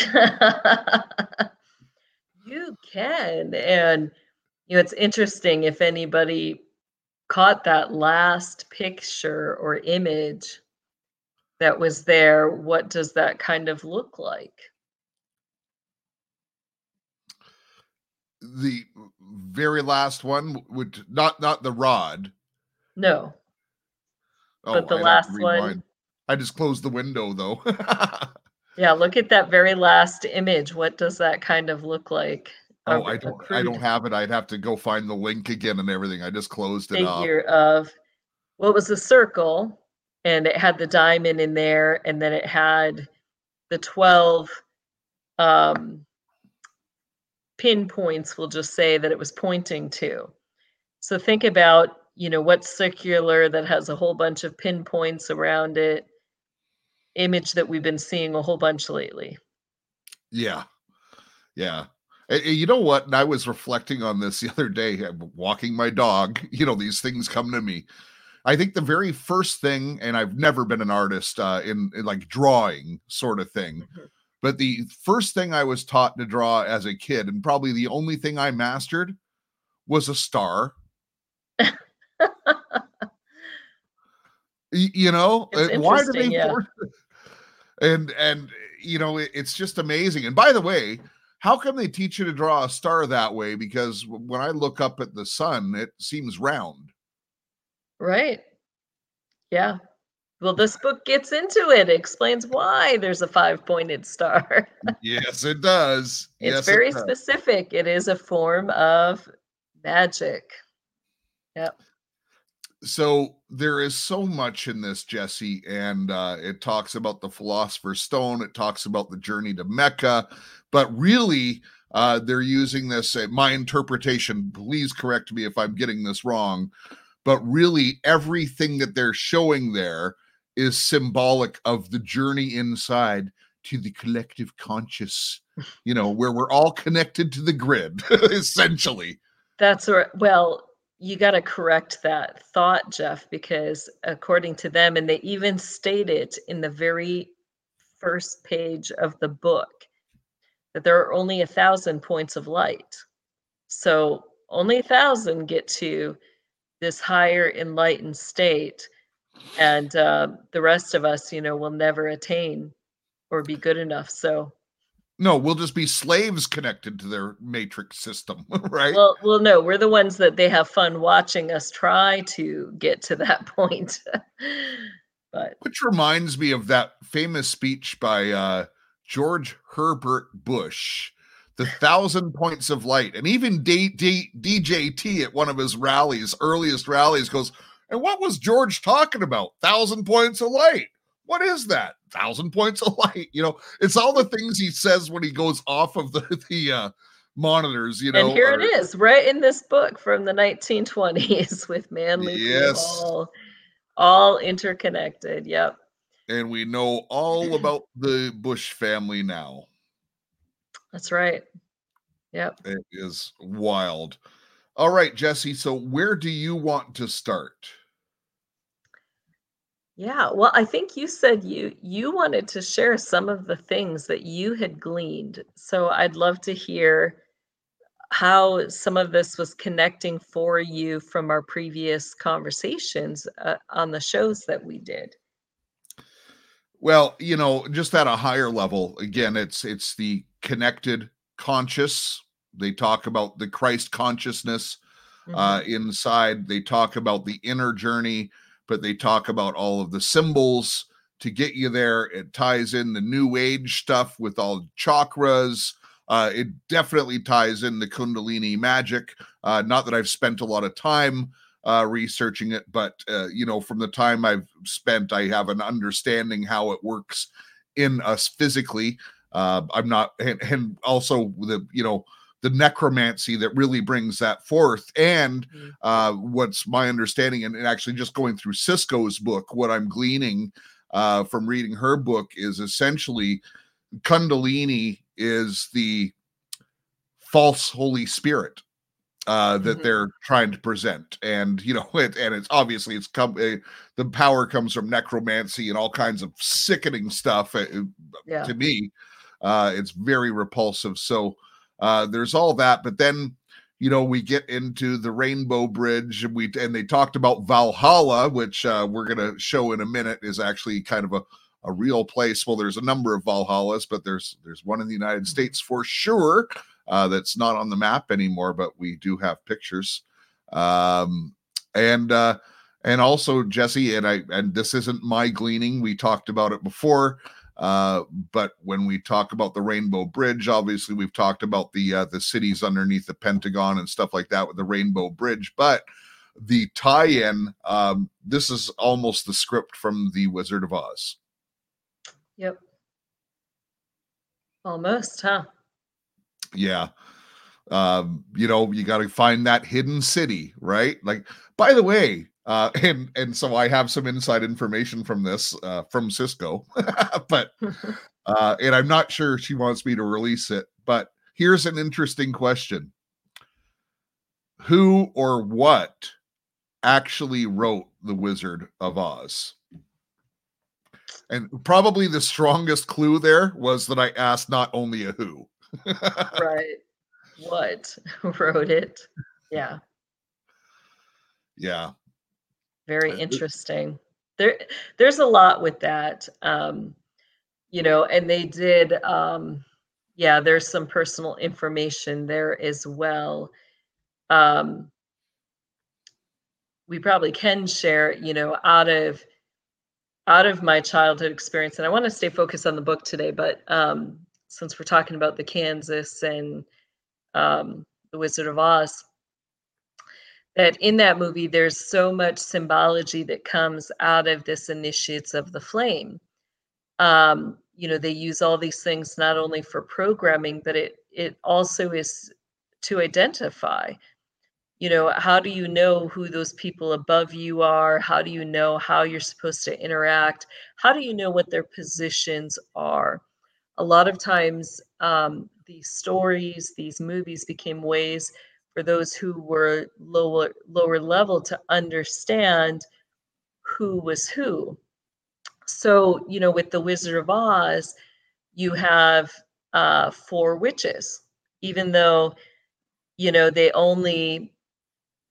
you can, and you know it's interesting if anybody caught that last picture or image that was there, what does that kind of look like? The very last one would not not the rod. No. Oh, but the to last one. I just closed the window though. Yeah, look at that very last image. What does that kind of look like? oh, I don't I don't have it. I'd have to go find the link again and everything. I just closed it up. figure of well, was a circle and it had the diamond in there, and then it had the 12 um, pinpoints, we'll just say that it was pointing to. So think about, you know, what's circular that has a whole bunch of pinpoints around it, image that we've been seeing a whole bunch lately. Yeah. Yeah. And- and you know what? And I was reflecting on this the other day, uh, walking my dog. You know, these things come to me. I think the very first thing, and I've never been an artist uh, in, in like drawing sort of thing, but the first thing I was taught to draw as a kid, and probably the only thing I mastered, was a star. You know, It's uh, why do they yeah. force? And and you know it- it's just amazing and by the way how come they teach you to draw a star that way because when i look up at the sun it seems round Right. Yeah. Well, this book gets into it, explains why there's a five pointed star. yes it does It's yes, it very does. specific. It is a form of magic. Yep. So there is so much in this jesse and uh it talks about the philosopher's stone it talks about the journey to mecca but really uh they're using this uh, my interpretation please correct me if i'm getting this wrong but really everything that they're showing there is symbolic of the journey inside to the collective conscious you know where we're all connected to the grid essentially That's right. Well, you got to correct that thought, Jeff, because according to them, and they even state it in the very first page of the book, that there are only a thousand points of light. So only a thousand get to this higher enlightened state. And uh, the rest of us, you know, will never attain or be good enough. So, no we'll just be slaves connected to their matrix system right well, well, no, we're the ones that they have fun watching us try to get to that point. but which reminds me of that famous speech by uh George Herbert Bush, the thousand points of light. And even D- D- DJT at one of his rallies, earliest rallies, goes, And what was George talking about? Thousand points of light. What is that? Thousand points of light. You know, it's all the things he says when he goes off of the, the, uh, monitors you know and here are- it is right in this book from the 1920s with manly Yes. all all interconnected yep and we know all about the bush family now that's right yep It is wild. All right, Jesse. So, where do you want to start? Yeah well i think you said you you wanted to share some of the things that you had gleaned so i'd love to hear how some of this was connecting for you from our previous conversations uh, on the shows that we did Well, you know, just at a higher level, again, it's it's the connected conscious. They talk about the Christ consciousness uh, inside. They talk about the inner journey, but they talk about all of the symbols to get you there. It ties in the new age stuff with all chakras. Uh, it definitely ties in the Kundalini magic. Uh, not that I've spent a lot of time uh, researching it, but uh, you know, from the time I've spent, I have an understanding how it works in us physically. Uh, I'm not, and, and also the you know the necromancy that really brings that forth, and Mhm. uh, what's my understanding, and, and actually just going through Cisco's book, what I'm gleaning uh, from reading her book is essentially Kundalini is the false Holy Spirit uh, that Mhm. they're trying to present, and you know, it, and it's obviously it's come uh, the power comes from necromancy and all kinds of sickening stuff. uh, yeah To me, uh, it's very repulsive. So uh, there's all that, but then you know we get into the Rainbow Bridge, and we and they talked about Valhalla, which uh, we're gonna show in a minute is actually kind of a a real place. Well, there's a number of Valhallas, but there's there's one in the United States for sure uh, that's not on the map anymore, but we do have pictures. Um, and uh, and also Jesse and I and this isn't my gleaning. We talked about it before. Uh, but when we talk about the Rainbow Bridge, obviously we've talked about the uh, the cities underneath the Pentagon and stuff like that with the Rainbow Bridge. But the tie-in, um, this is almost the script from the Wizard of Oz. Yep. Almost, huh? yeah um you know you got to find that hidden city right like by the way uh and and so i have some inside information from this uh from cisco but uh and i'm not sure she wants me to release it but here's an interesting question. Who or what actually wrote the wizard of oz? And probably the strongest clue there was that i asked not only a who. Right. What wrote it? Yeah, yeah very interesting. There, there's a lot with that. Um, you know, and they did. Um, yeah, there's some personal information there as well. Um, we probably can share. You know, out of out of my childhood experience, and I want to stay focused on the book today, but um, since we're talking about the Kansas and um, the Wizard of Oz, that in that movie there's so much symbology that comes out of this initiates of the flame. Um, you know, they use all these things not only for programming, but it it also is to identify. You know, how do you know who those people above you are? How do you know how you're supposed to interact? How do you know what their positions are? a lot of times um, these stories these movies became ways for those who were lower lower level to understand who was who so you know with the wizard of oz you have uh, four witches even though you know they only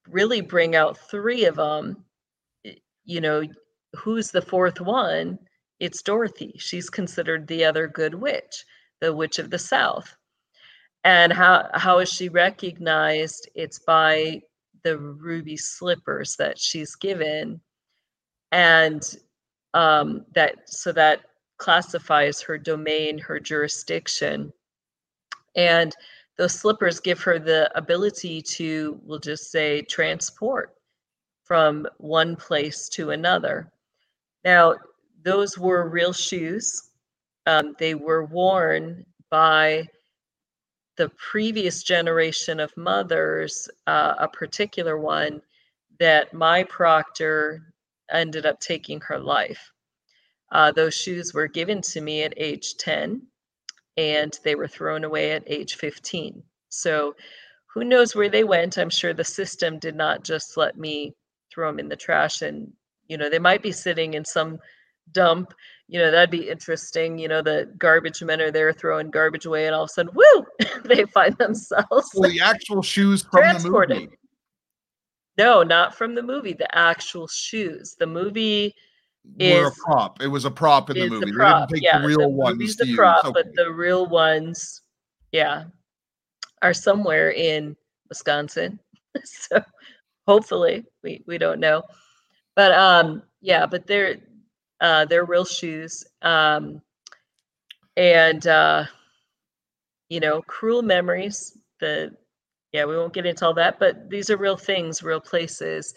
really bring out three of them you know who's the fourth one it's Dorothy. She's considered the other good witch, the witch of the south. And how how is she recognized? It's by the ruby slippers that she's given, and um, that so that classifies her domain, her jurisdiction. And those slippers give her the ability to, we'll just say, transport from one place to another. Now, those were real shoes. Um, they were worn by the previous generation of mothers, uh, a particular one that my proctor ended up taking her life. Uh, those shoes were given to me at age 10 and they were thrown away at age 15. So who knows where they went? I'm sure the system did not just let me throw them in the trash and, you know, they might be sitting in some dump. You know, that'd be interesting. You know, the garbage men are there throwing garbage away and all of a sudden, woo, they find themselves. Well, the actual shoes from the movie. No, not from the movie, the actual shoes. The movie were a prop. It was a prop in the movie. They didn't take yeah, the real ones movie's to the prop, Okay. but the real ones, yeah, are somewhere in Wisconsin. so hopefully, we we don't know, but um, yeah, but they're uh, they're real shoes, um, and uh, you know, cruel memories. The yeah, we won't get into all that, but these are real things, real places.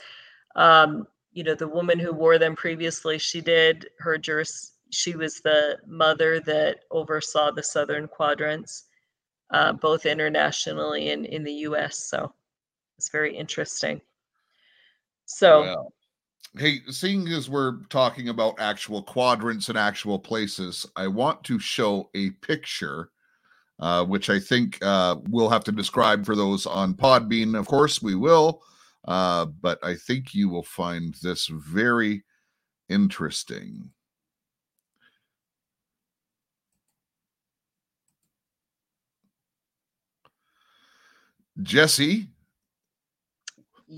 Um, you know, the woman who wore them previously, she did her juris. She was the mother that oversaw the southern quadrants, uh, both internationally and in the U.S. So it's very interesting. So hey, seeing as we're talking about actual quadrants and actual places, I want to show a picture, uh, which I think uh, we'll have to describe for those on Podbean. Of course, we will, uh, but I think you will find this very interesting. Jesse,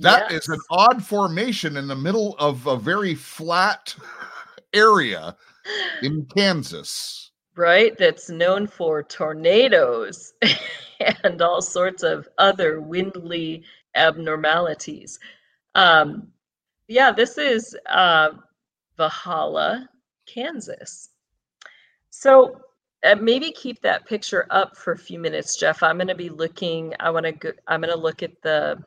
That is an odd formation in the middle of a very flat area in Kansas. right? That's known for tornadoes and all sorts of other windly abnormalities. Um, yeah, this is uh, Valhalla, Kansas. So uh, maybe keep that picture up for a few minutes, Jeff. I'm going to be looking. I want to. go I'm going to look at the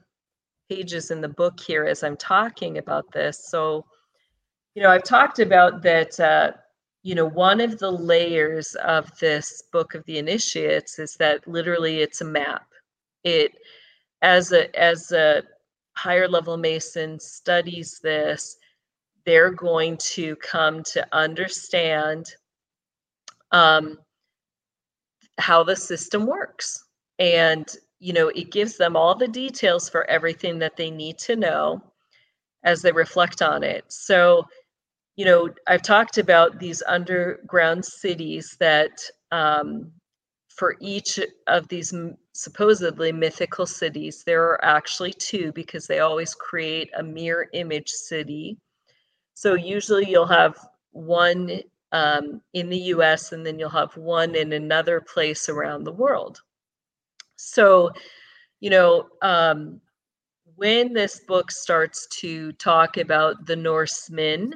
pages in the book here as I'm talking about this. So, you know, I've talked about that. Uh, you know, one of the layers of this book of the initiates is that literally it's a map. It, as a as a higher level Mason studies this, they're going to come to understand um, how the system works. And, you know, it gives them all the details for everything that they need to know as they reflect on it. So, you know, I've talked about these underground cities that um, for each of these supposedly mythical cities, there are actually two because they always create a mirror image city. So usually you'll have one um, in the US and then you'll have one in another place around the world. So, you know, um, when this book starts to talk about the Norsemen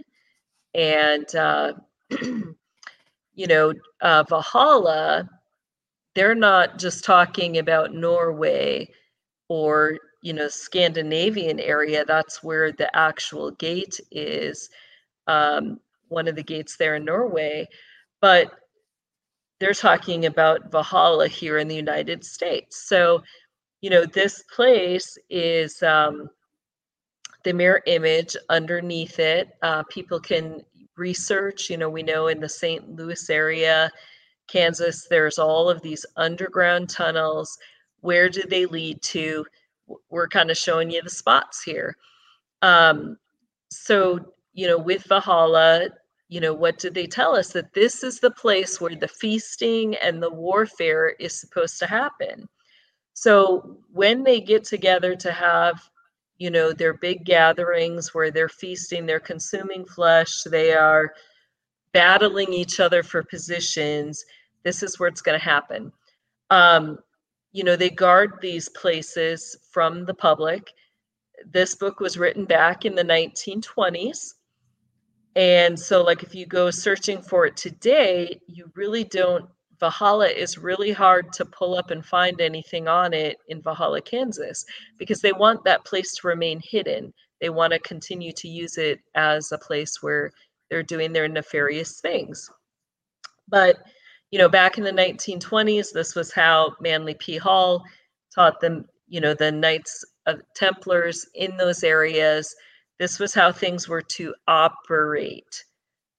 and, uh, you know, uh, Valhalla, they're not just talking about Norway or, you know, Scandinavian area. That's where the actual gate is, um, one of the gates there in Norway. But they're talking about Valhalla here in the United States. So, you know, this place is um, the mirror image underneath it. Uh, people can research, you know, we know in the St. Louis area, Kansas, there's all of these underground tunnels. Where do they lead to? We're kind of showing you the spots here. Um, so, you know, with Valhalla, you know, what did they tell us? That this is the place where the feasting and the warfare is supposed to happen. So when they get together to have, you know, their big gatherings where they're feasting, they're consuming flesh, they are battling each other for positions, this is where it's going to happen. Um, you know, they guard these places from the public. This book was written back in the 1920s. And so, like, if you go searching for it today, you really don't. Valhalla is really hard to pull up and find anything on it in Valhalla, Kansas, because they want that place to remain hidden. They want to continue to use it as a place where they're doing their nefarious things. But, you know, back in the 1920s, this was how Manly P. Hall taught them, you know, the Knights of Templars in those areas. This was how things were to operate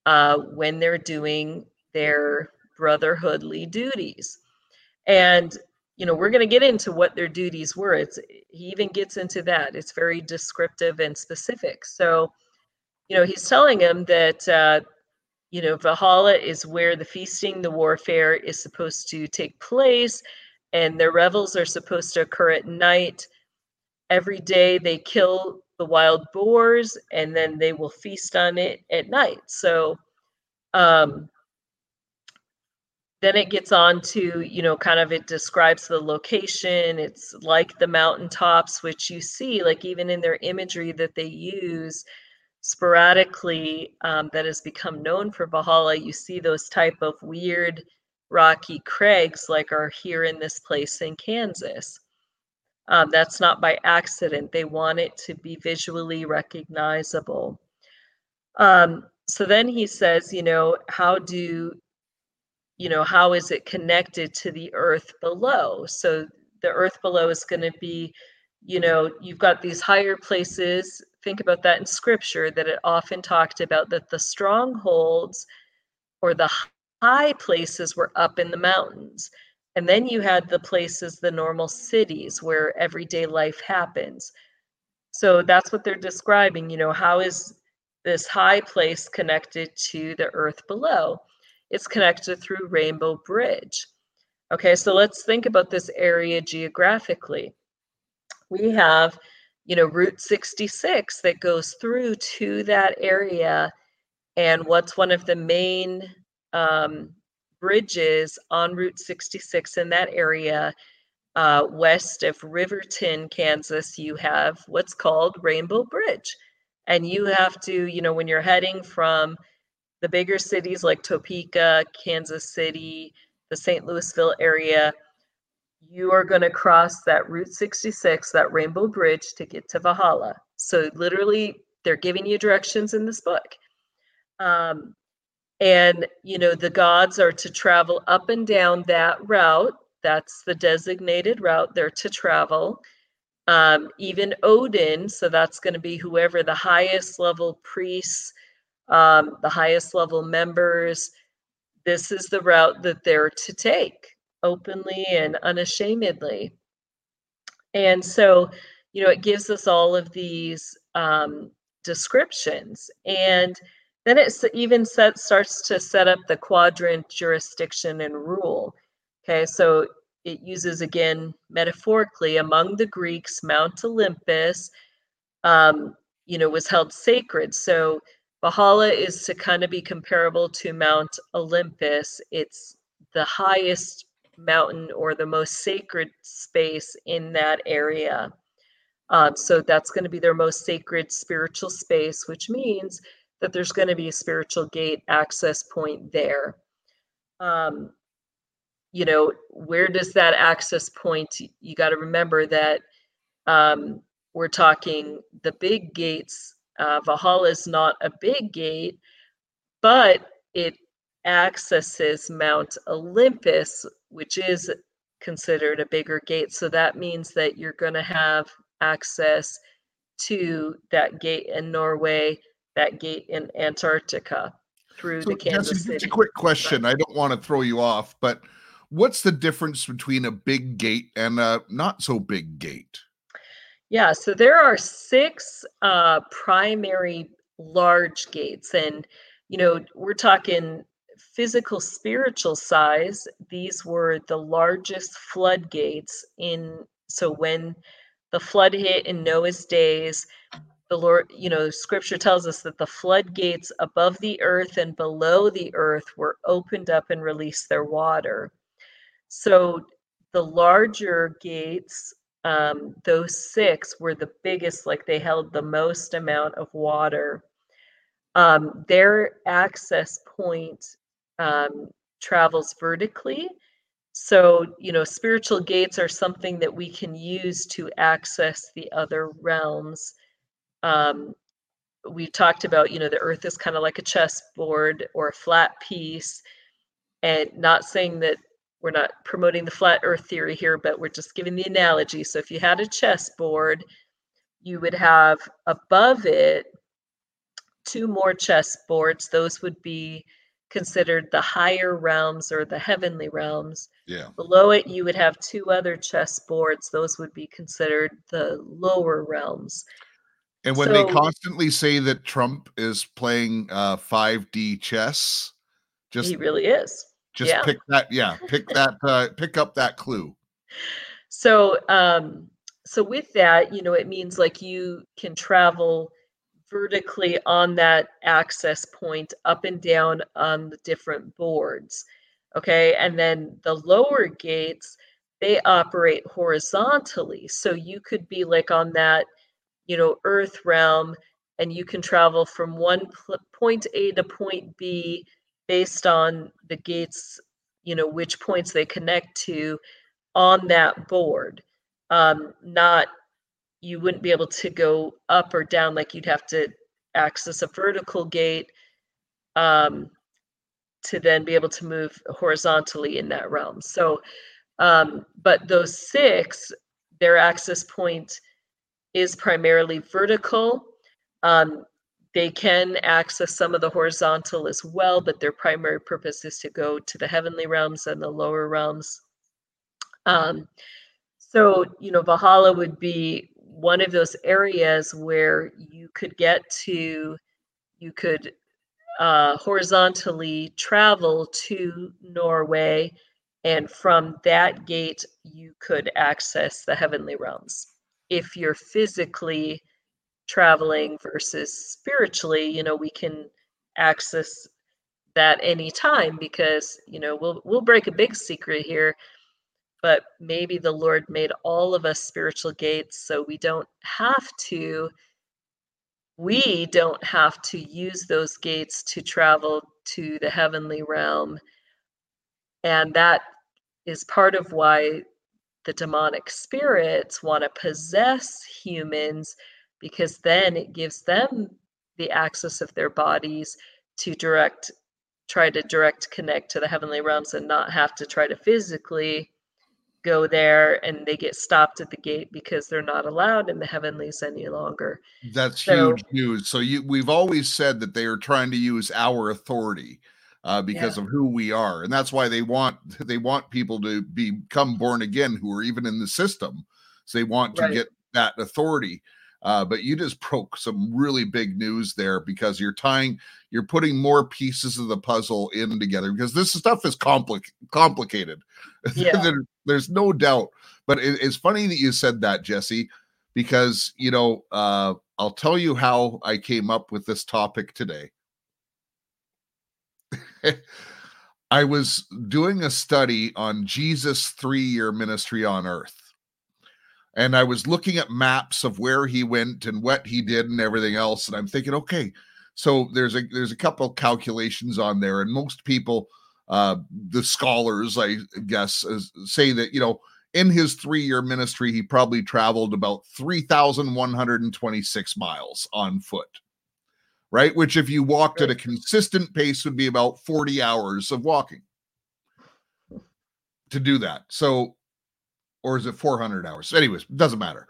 uh, when they're doing their brotherhoodly duties. And you know, we're going to get into what their duties were. It's he even gets into that. It's very descriptive and specific. So, you know, he's telling him that uh, you know Valhalla is where the feasting, the warfare is supposed to take place, and their revels are supposed to occur at night. Every day they kill the wild boars, and then they will feast on it at night. So, um, then it gets on to you know kind of it describes the location it's like the mountaintops which you see like even in their imagery that they use sporadically um, that has become known for valhalla you see those type of weird rocky crags like are here in this place in kansas um, that's not by accident. They want it to be visually recognizable. Um, so then he says you know how do you know how is it connected to the earth below? So the earth below is going to be you know you've got these higher places. Think about that in scripture that it often talked about that the strongholds or the high places were up in the mountains and then you had the places the normal cities where everyday life happens so that's what they're describing you know how is this high place connected to the earth below it's connected through Rainbow Bridge. Okay, so let's think about this area geographically. We have, you know, Route 66 that goes through to that area. And what's one of the main um, bridges on Route 66 in that area? Uh, west of Riverton, Kansas, you have what's called Rainbow Bridge. And you have to, you know, when you're heading from the bigger cities like Topeka, Kansas City, the St. Louisville area, you are going to cross that Route 66, that Rainbow Bridge to get to Valhalla. So literally, they're giving you directions in this book. Um, and, you know, the gods are to travel up and down that route. That's the designated route they're to travel. Um, even Odin, so that's going to be whoever the highest level priests um, the highest level members. This is the route that they're to take openly and unashamedly. And so, you know, it gives us all of these um, descriptions. And then it even set, starts to set up the quadrant jurisdiction and rule. Okay, so it uses again metaphorically among the Greeks, Mount Olympus, um, you know, was held sacred. So Valhalla is to kind of be comparable to Mount Olympus. It's the highest mountain or the most sacred space in that area. Um, so that's going to be their most sacred spiritual space, which means that there's going to be a spiritual gate access point there. Um, you know, where does that access point? You got to remember that um, we're talking the big gates uh, Valhalla is not a big gate, but it accesses Mount Olympus, which is considered a bigger gate. So that means that you're going to have access to that gate in Norway, that gate in Antarctica through so, the Kansas Jesse, City. Just a quick question. I don't want to throw you off, but what's the difference between a big gate and a not so big gate? Yeah, so there are six uh, primary large gates, and you know we're talking physical, spiritual size. These were the largest floodgates in. So when the flood hit in Noah's days, the Lord, you know, Scripture tells us that the floodgates above the earth and below the earth were opened up and released their water. So the larger gates um, those six were the biggest, like they held the most amount of water. um, their access point um, travels vertically. So, you know, spiritual gates are something that we can use to access the other realms. Um, we talked about, you know, the earth is kind of like a chessboard or a flat piece. And not saying that we're not promoting the flat earth theory here, but we're just giving the analogy. So if you had a chessboard, you would have above it two more chessboards. Those would be considered the higher realms or the heavenly realms. Yeah. Below it, you would have two other chessboards. Those would be considered the lower realms. And when they constantly say that Trump is playing uh 5D chess, just he really is. just yeah. pick that yeah, pick that uh pick up that clue. So, um, so with that, you know, it means like you can travel vertically on that access point up and down on the different boards. Okay. And then the lower gates, they operate horizontally. So you could be like on that, you know, earth realm and you can travel from one pl- point A to point B based on the gates, you know, which points they connect to on that board. Um, not you wouldn't be able to go up or down like you'd have to access a vertical gate um, to then be able to move horizontally in that realm. So, um, but those six, their access point is primarily vertical. Um, they can access some of the horizontal as well, but their primary purpose is to go to the heavenly realms and the lower realms. Um, so, you know, Valhalla would be one of those areas where you could get to, you could uh, horizontally travel to Norway, and from that gate, you could access the heavenly realms. If you're physically traveling versus spiritually, you know, we can access that anytime because, you know, we'll we'll break a big secret here but maybe the Lord made all of us spiritual gates so we don't have to we don't have to use those gates to travel to the heavenly realm. And that is part of why the demonic spirits want to possess humans because then it gives them the access of their bodies to direct try to direct connect to the heavenly realms and not have to try to physically go there and they get stopped at the gate because they're not allowed in the heavenlies any longer. That's So- huge news. So you we've always said that they are trying to use our authority uh, because of who we are, and that's why they want they want people to become born again who are even in the system. So they want to Right. get that authority. Uh, but you just broke some really big news there because you're tying, you're putting more pieces of the puzzle in together because this stuff is complic- complicated. Yeah. there, there's no doubt. But it, it's funny that you said that, Jesse, because you know uh, I'll tell you how I came up with this topic today. I was doing a study on Jesus' three year ministry on earth. And I was looking at maps of where he went and what he did and everything else. And I'm thinking, okay, so there's a there's a couple calculations on there, and most people, uh, the scholars, I guess, is- say that you know in his three year ministry he probably traveled about three thousand one hundred and twenty six miles on foot right? Which, if you walked at a consistent pace, would be about 40 hours of walking to do that. So, or is it 400 hours? Anyways, doesn't matter.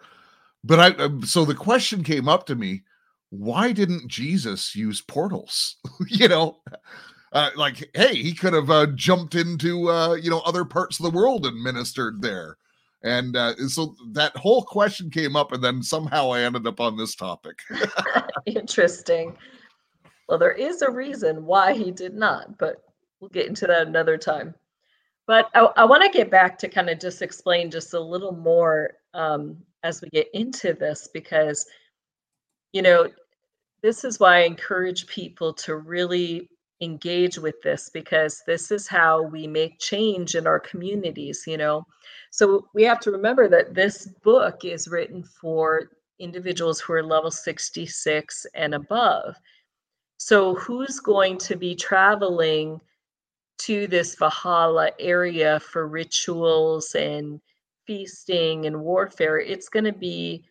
But I, um, so the question came up to me why didn't Jesus use portals? you know, uh, like, hey, he could have uh, jumped into, uh, you know, other parts of the world and ministered there. And uh, so that whole question came up, and then somehow I ended up on this topic. Interesting. Well, there is a reason why he did not, but we'll get into that another time. But I, I want to get back to kind of just explain just a little more um, as we get into this because, you know, this is why I encourage people to really engage with this because this is how we make change in our communities, you know. So we have to remember that this book is written for individuals who are level 66 and above. So, who's going to be traveling to this Valhalla area for rituals and feasting and warfare? It's going to be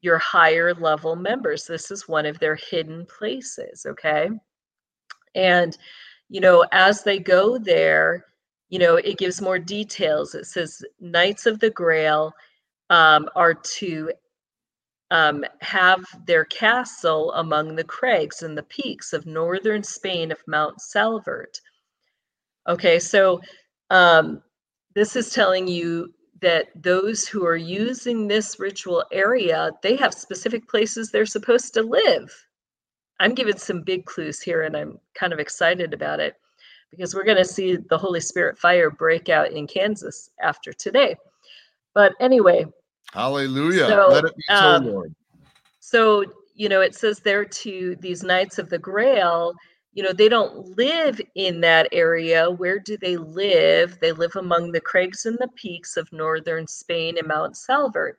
your higher level members. This is one of their hidden places, okay? And, you know, as they go there, you know, it gives more details. It says Knights of the Grail um, are to um, have their castle among the crags and the peaks of northern Spain of Mount Salvat. Okay, so um, this is telling you that those who are using this ritual area, they have specific places they're supposed to live. I'm giving some big clues here and I'm kind of excited about it because we're going to see the Holy Spirit fire break out in Kansas after today. But anyway, hallelujah. So, Let it be so, um, Lord. So, you know, it says there to these Knights of the Grail, you know, they don't live in that area. Where do they live? They live among the crags and the peaks of northern Spain and Mount Salvat.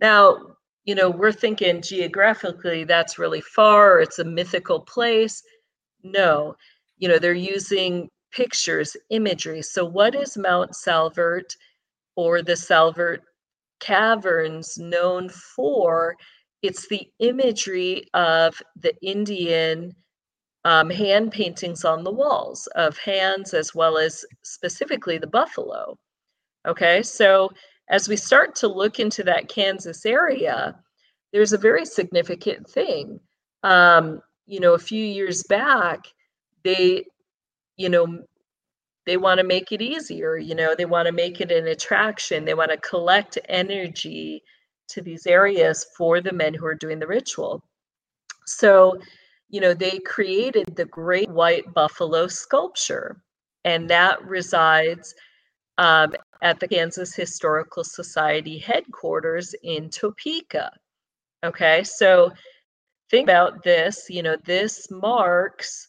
Now, you know, we're thinking geographically that's really far, it's a mythical place. No, you know, they're using pictures, imagery. So, what is Mount Salvat or the Salvat Caverns known for? It's the imagery of the Indian um, hand paintings on the walls of hands as well as specifically the buffalo. Okay, so as we start to look into that Kansas area, there's a very significant thing. Um, you know, a few years back, they, you know, they want to make it easier. You know, they want to make it an attraction. They want to collect energy to these areas for the men who are doing the ritual. So, you know, they created the great white buffalo sculpture, and that resides um, at the Kansas Historical Society headquarters in Topeka. Okay, so think about this. You know, this marks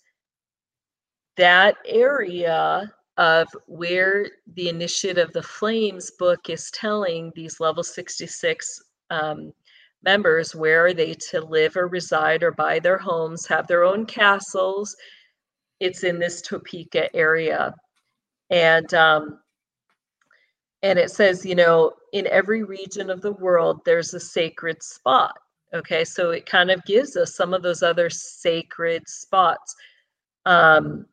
that area of where the Initiates of the Flames book is telling these level 66 um, members where are they to live or reside or buy their homes, have their own castles. It's in this Topeka area. And um, and it says, you know, in every region of the world, there's a sacred spot. Okay, so it kind of gives us some of those other sacred spots. Um,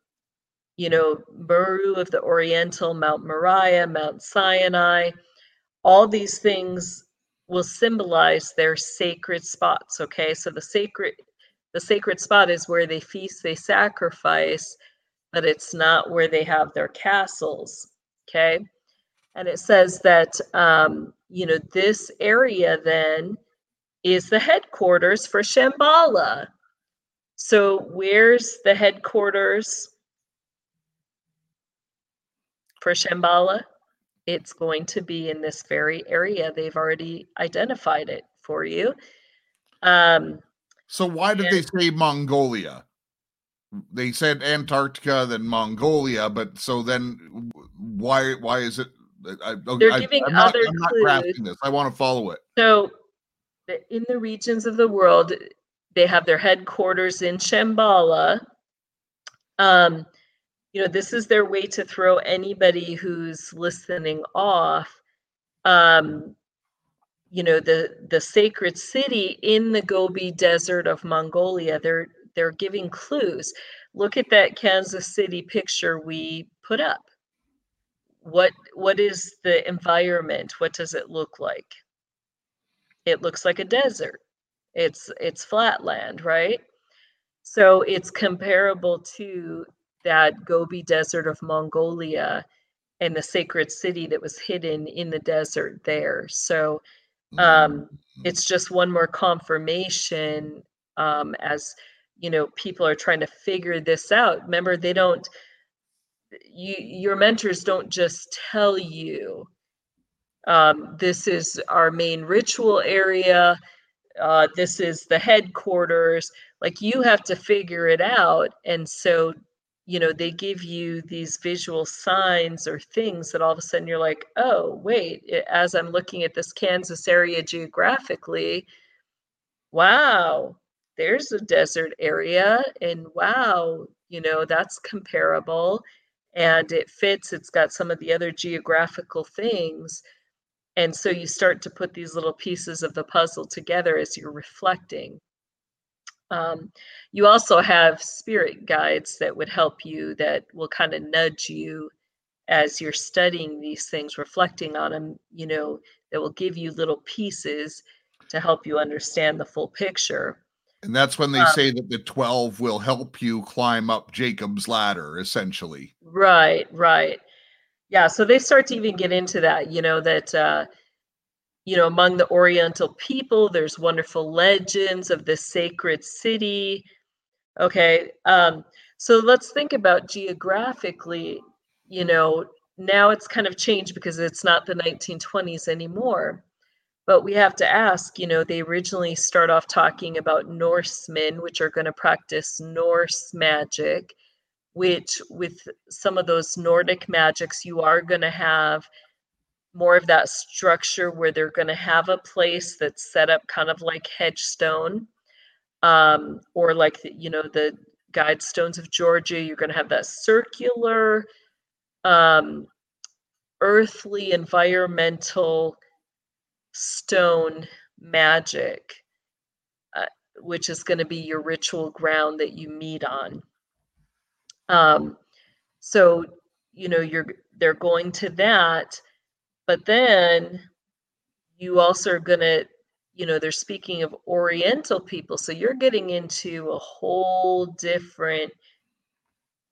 you know, Meru of the Oriental, Mount Moriah, Mount Sinai, all these things will symbolize their sacred spots. Okay, so the sacred the sacred spot is where they feast, they sacrifice, but it's not where they have their castles. Okay, and it says that um, you know this area then is the headquarters for Shambhala. So where's the headquarters for Shambhala? It's going to be in this very area. They've already identified it for you. Um, So why did and- they say Mongolia? They said Antarctica, then Mongolia, but so then why why is it? I, I- They're I- giving I'm not, other I'm not clues. grasping this. I want to follow it. So, in the regions of the world, they have their headquarters in Shambhala. Um, you know, this is their way to throw anybody who's listening off. Um, you know, the the sacred city in the Gobi Desert of Mongolia. They're they're giving clues. Look at that Kansas City picture we put up. What what is the environment? What does it look like? it looks like a desert. It's it's flat land right? So it's comparable to that gobi desert of mongolia and the sacred city that was hidden in the desert there. So um it's just one more confirmation um as you know people are trying to figure this out. Remember they don't you your mentors don't just tell you um, this is our main ritual area uh, this is the headquarters. Like you have to figure it out. And so you know they give you these visual signs or things that all of a sudden you're like oh wait as i'm looking at this kansas area geographically wow there's a desert area. And wow you know that's comparable and it fits it's got some of the other geographical things and so you start to put these little pieces of the puzzle together as you're reflecting. Um, you also have spirit guides that would help you that will kind of nudge you as you're studying these things reflecting on them you know that will give you little pieces to help you understand the full picture And that's when they Um, say that the 12 will help you climb up Jacob's ladder, essentially. Right, right. Yeah, so they start to even get into that, you know, that uh, you know, among the Oriental people, there's wonderful legends of the sacred city. Okay. Um, so let's think about geographically, you know, now it's kind of changed because it's not the 1920s anymore. But we have to ask, you know, they originally start off talking about Norsemen, which are going to practice Norse magic which with some of those Nordic magics, you are going to have more of that structure where they're going to have a place that's set up kind of like hedgestone um, or like, the, you know, the guide stones of Georgia. You're going to have that circular, um, earthly, environmental stone magic, uh, which is going to be your ritual ground that you meet on. Um, so, you know, you're they're going to that, but then you also are gonna, you know, they're speaking of Oriental people, so you're getting into a whole different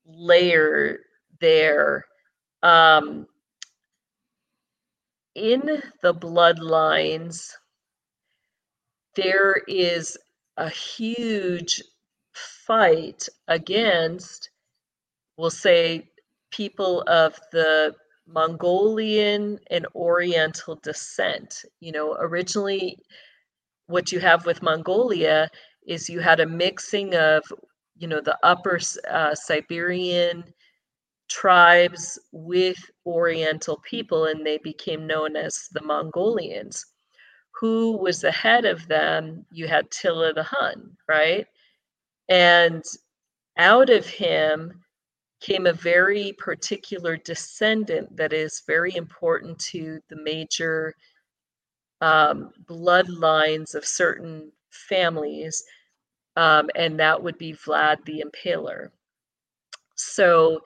layer there. Um, in the bloodlines, there is a huge fight against we'll say people of the Mongolian and Oriental descent. You know, originally, what you have with Mongolia is you had a mixing of, you know, the upper uh, Siberian tribes with Oriental people, and they became known as the Mongolians. Who was the head of them? You had Attila the Hun, right? And out of him, came a very particular descendant that is very important to the major um, bloodlines of certain families, um, and that would be Vlad the Impaler. So,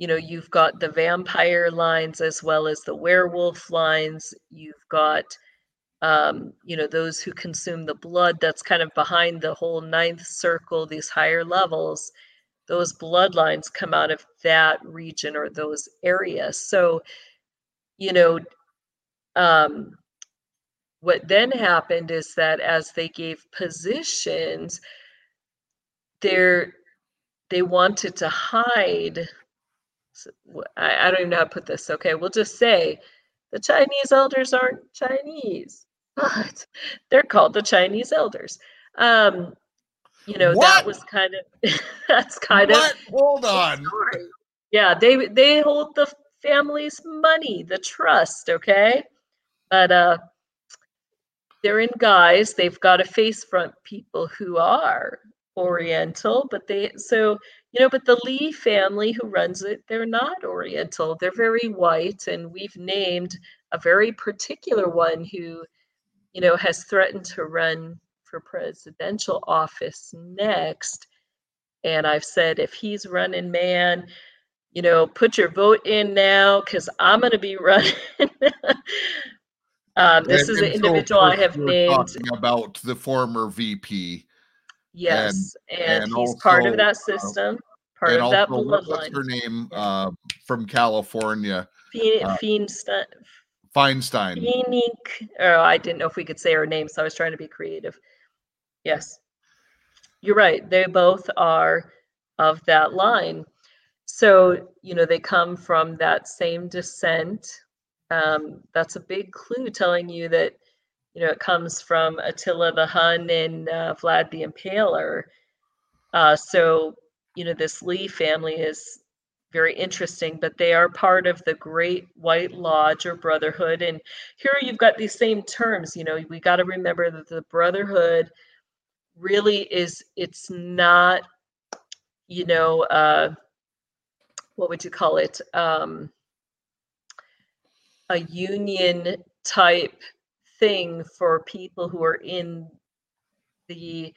you know, you've got the vampire lines as well as the werewolf lines. You've got, um, you know, those who consume the blood. That's kind of behind the whole ninth circle, these higher levels those bloodlines come out of that region or those areas. So, you know, um, what then happened is that as they gave positions, they're they wanted to hide. I, I don't even know how to put this. Okay, we'll just say the Chinese elders aren't Chinese, but they're called the Chinese elders. Um, you know What? that was kind of that's kind what? of Hold on. yeah they they hold the family's money the trust okay but uh they're in guys they've got to face front people who are oriental but they so you know but the lee family who runs it they're not oriental they're very white and we've named a very particular one who you know has threatened to run for presidential office next. And I've said, if he's running, man, you know, put your vote in now because I'm going to be running. um, this And- is an so, individual I have named. talking about the former VP Yes, and, and he's part of also, that uh, system, part and of that also what- what's her name uh, from California, Fe- uh, Feinstein, Feinstein. Oh, I didn't know if we could say her name, so I was trying to be creative. Yes, you're right. They both are of that line. So, you know, they come from that same descent. Um, that's a big clue telling you that, you know, it comes from Attila the Hun and uh, Vlad the Impaler. Uh, so, you know, this Lee family is very interesting, but they are part of the Great White Lodge or Brotherhood. And here you've got these same terms, you know, we got to remember that the Brotherhood really is it's not you know uh what would you call it um a union type thing for people who are in the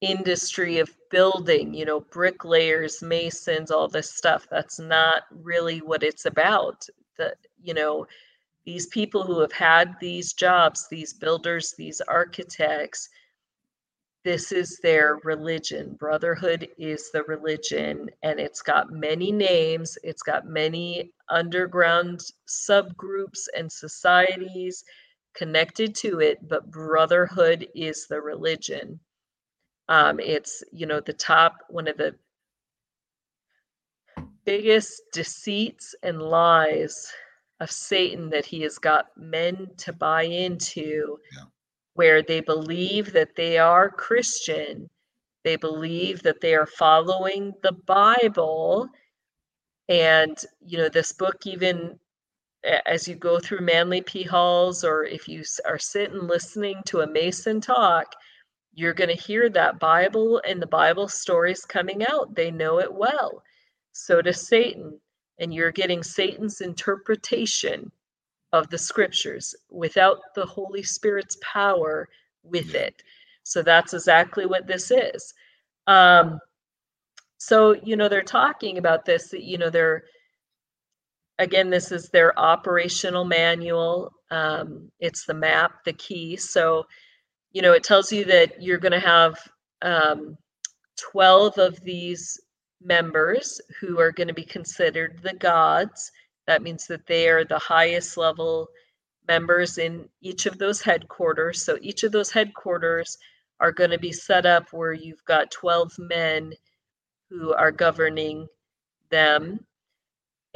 industry of building, you know, bricklayers, masons, all this stuff. That's not really what it's about. That, you know, these people who have had these jobs, these builders, these architects, this is their religion. Brotherhood is the religion, and it's got many names, it's got many underground subgroups and societies connected to it, but brotherhood is the religion. Um, it's, you know, the top, one of the biggest deceits and lies of Satan that he has got men to buy into, Yeah. where they believe that they are Christian, they believe that they are following the Bible. And, you know, this book, even as you go through Manly P. Halls, or if you are sitting listening to a Mason talk, you're going to hear that Bible and the Bible stories coming out. They know it well. So does Satan. And you're getting Satan's interpretation of the scriptures without the Holy Spirit's power with it. So that's exactly what this is. Um, so, you know, they're talking about this, that, you know, they're, again, this is their operational manual. Um, it's the map, the key. So, you know, it tells you that you're going to have um, 12 of these members who are going to be considered the gods. That means that they are the highest level members in each of those headquarters. So each of those headquarters are going to be set up where you've got 12 men who are governing them.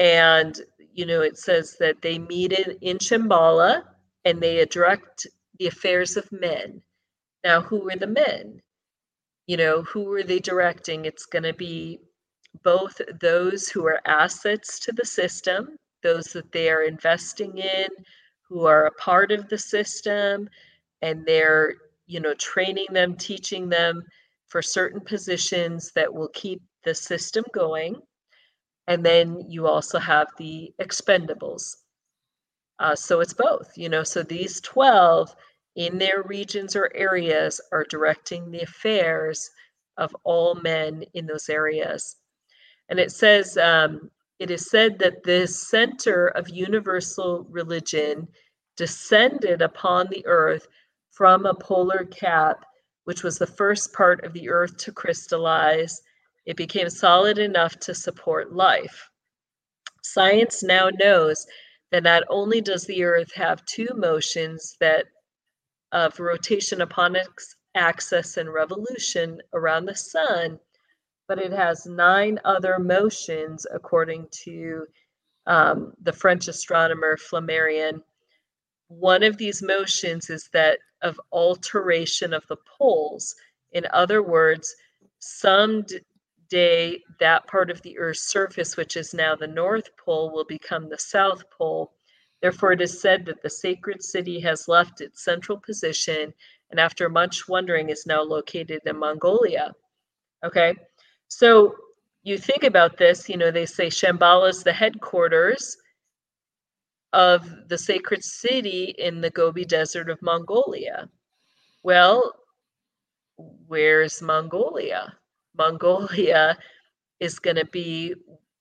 And, you know, it says that they meet in, in Shambhala and they direct the affairs of men. Now, who are the men? You know, who are they directing? It's going to be both those who are assets to the system, those that they are investing in, who are a part of the system, and they're, you know, training them, teaching them for certain positions that will keep the system going. And then you also have the expendables. Uh, so it's both, you know, so these 12 in their regions or areas are directing the affairs of all men in those areas. And it says, um, it is said that the center of universal religion descended upon the earth from a polar cap, which was the first part of the earth to crystallize. It became solid enough to support life. Science now knows that not only does the earth have two motions that of rotation upon its axis and revolution around the sun, but it has nine other motions according to um, the French astronomer Flammarion. One of these motions is that of alteration of the poles. In other words, some d- day that part of the Earth's surface, which is now the North Pole, will become the South Pole. Therefore, it is said that the sacred city has left its central position and, after much wondering, is now located in Mongolia. Okay, so you think about this, you know, they say Shambhala is the headquarters of the sacred city in the Gobi Desert of Mongolia. Well, where's Mongolia? Mongolia is going to be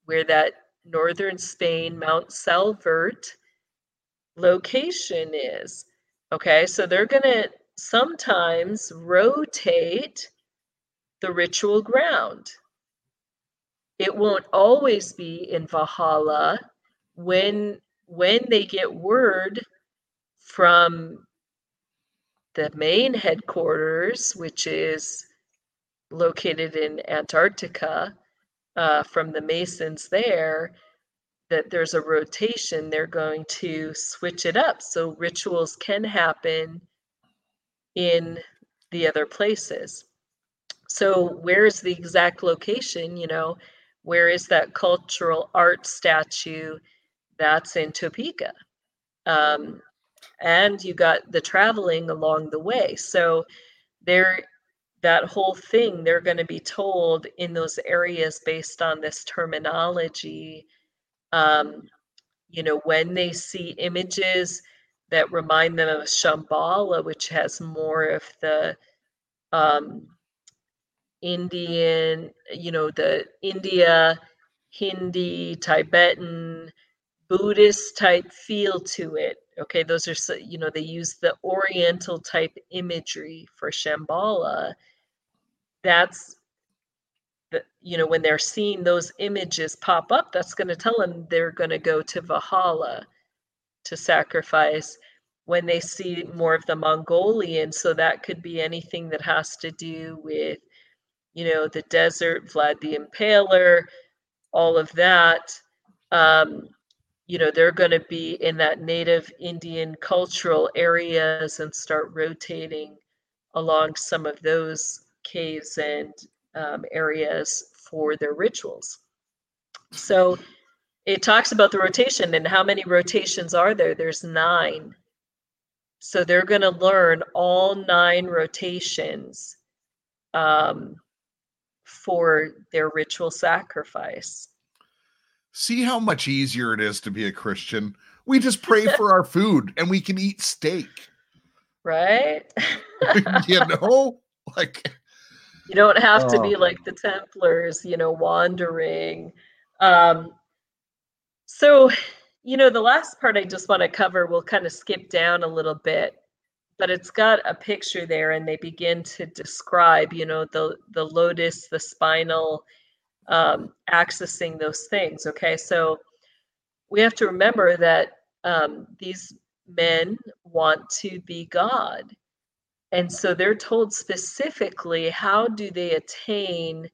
where that northern Spain, Mount Salvat location is. Okay, so they're going to sometimes rotate the ritual ground. It won't always be in Valhalla when when they get word from the main headquarters, which is located in Antarctica, uh, from the Masons there, that there's a rotation, they're going to switch it up so rituals can happen in the other places. So, where's the exact location? You know, where is that cultural art statue? That's in Topeka. Um, and you got the traveling along the way. So, there that whole thing they're going to be told in those areas based on this terminology um, you know when they see images that remind them of shambhala which has more of the um, indian you know the india hindi tibetan buddhist type feel to it okay? Those are so- you know they use the oriental type imagery for shambhala that's the, you know when they're seeing those images pop up that's going to tell them they're going to go to valhalla to sacrifice when they see more of the mongolian. So that could be anything that has to do with you know the desert vlad the impaler all of that. Um, you know they're going to be in that native indian cultural areas and start rotating along some of those caves and um, areas for their rituals. So it talks about the rotation and how many rotations are there? There's nine. So they're going to learn all nine rotations um, for their ritual sacrifice. See how much easier it is to be a Christian. We just pray for our food and we can eat steak. right? You know, like you don't have to be Oh. like the templars you know wandering. Um so you know the last part i just want to cover we'll kind of skip down a little bit but it's got a picture there and they begin to describe you know the the lotus the spinal um accessing those things okay? So we have to remember that um these men want to be god and so they're told specifically how do they attain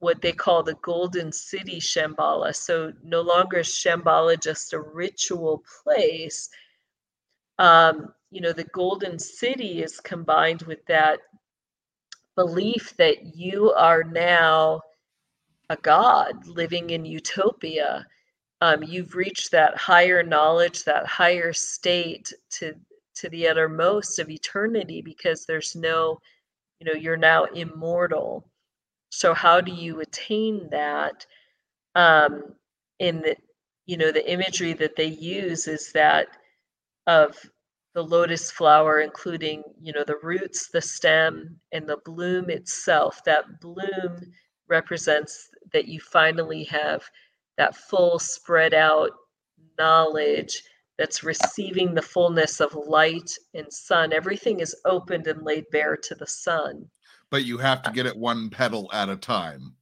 what they call the golden city Shambhala. So no longer is Shambhala just a ritual place. Um, you know, the golden city is combined with that belief that you are now a god living in utopia. Um, you've reached that higher knowledge, that higher state to to the uttermost of eternity because there's no, you know, you're now immortal. So how do you attain that? Um, in the, you know, the imagery that they use is that of the lotus flower, including, you know, the roots, the stem, and the bloom itself. That bloom represents that you finally have that full spread out knowledge that's receiving the fullness of light and sun. Everything is opened and laid bare to the sun. but you have to get it one petal at a time.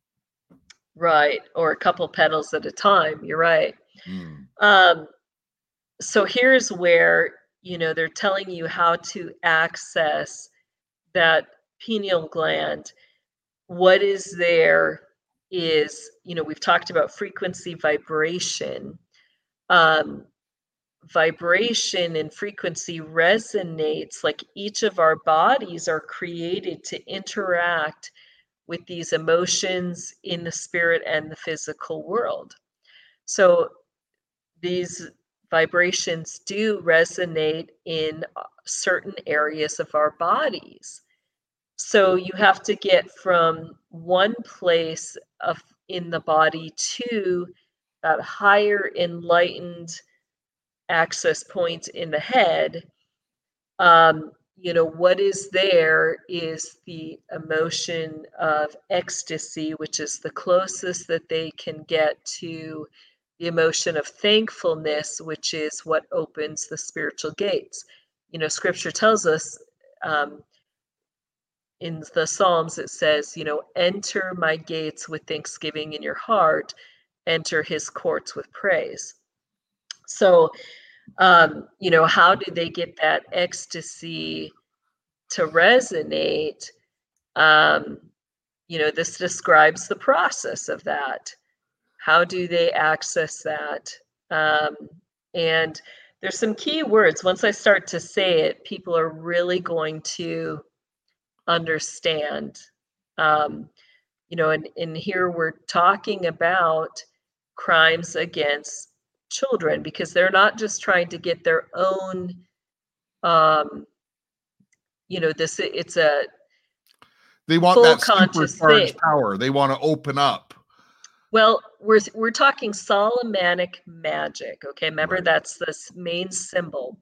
Right. Or a couple petals at a time. You're right. Mm. Um, so here's where, you know, they're telling you how to access that pineal gland. What is there is, you know, we've talked about frequency vibration. Um, vibration and frequency resonates like each of our bodies are created to interact with these emotions in the spirit and the physical world. So these vibrations do resonate in uh, certain areas of our bodies. So you have to get from one place of in the body to that higher enlightened access point in the head. Um, you know, what is there is the emotion of ecstasy, which is the closest that they can get to the emotion of thankfulness, which is what opens the spiritual gates. You know, scripture tells us um, in the Psalms, it says, you know, enter my gates with thanksgiving in your heart, enter his courts with praise. So, um, you know, how do they get that ecstasy to resonate? Um, you know, this describes the process of that. How do they access that? Um, and there's some key words. Once I start to say it, people are really going to understand. Um, you know, and, and here we're talking about crimes against children because they're not just trying to get their own um you know this it's a They want Full that conscious thing. power. They want to open up. Well, we're we're talking Solomonic magic. Okay, remember Right. that's the s- main symbol.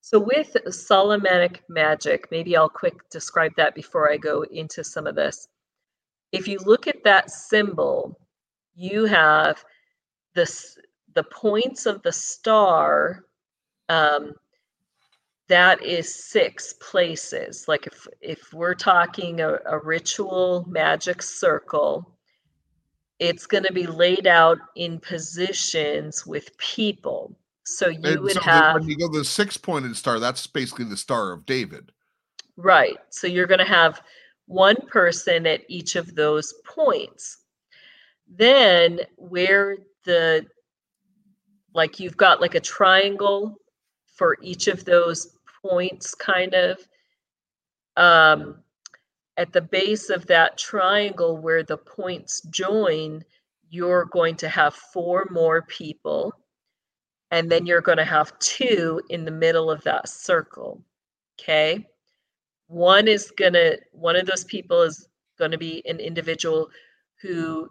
So with Solomonic magic, maybe I'll quick describe that before I go into some of this. If you look at that symbol, you have this the points of the star. Um, that is six places. Like if if we're talking a, a ritual magic circle, it's going to be laid out in positions with people. So you And would so have when you go to the six pointed star, that's basically the star of David. right. So you're going to have one person at each of those points. Then where the like you've got like a triangle for each of those points kind of. Um at the base of that triangle where the points join you're going to have four more people and then you're going to have two in the middle of that circle okay? One is going to one of those people is going to be an individual who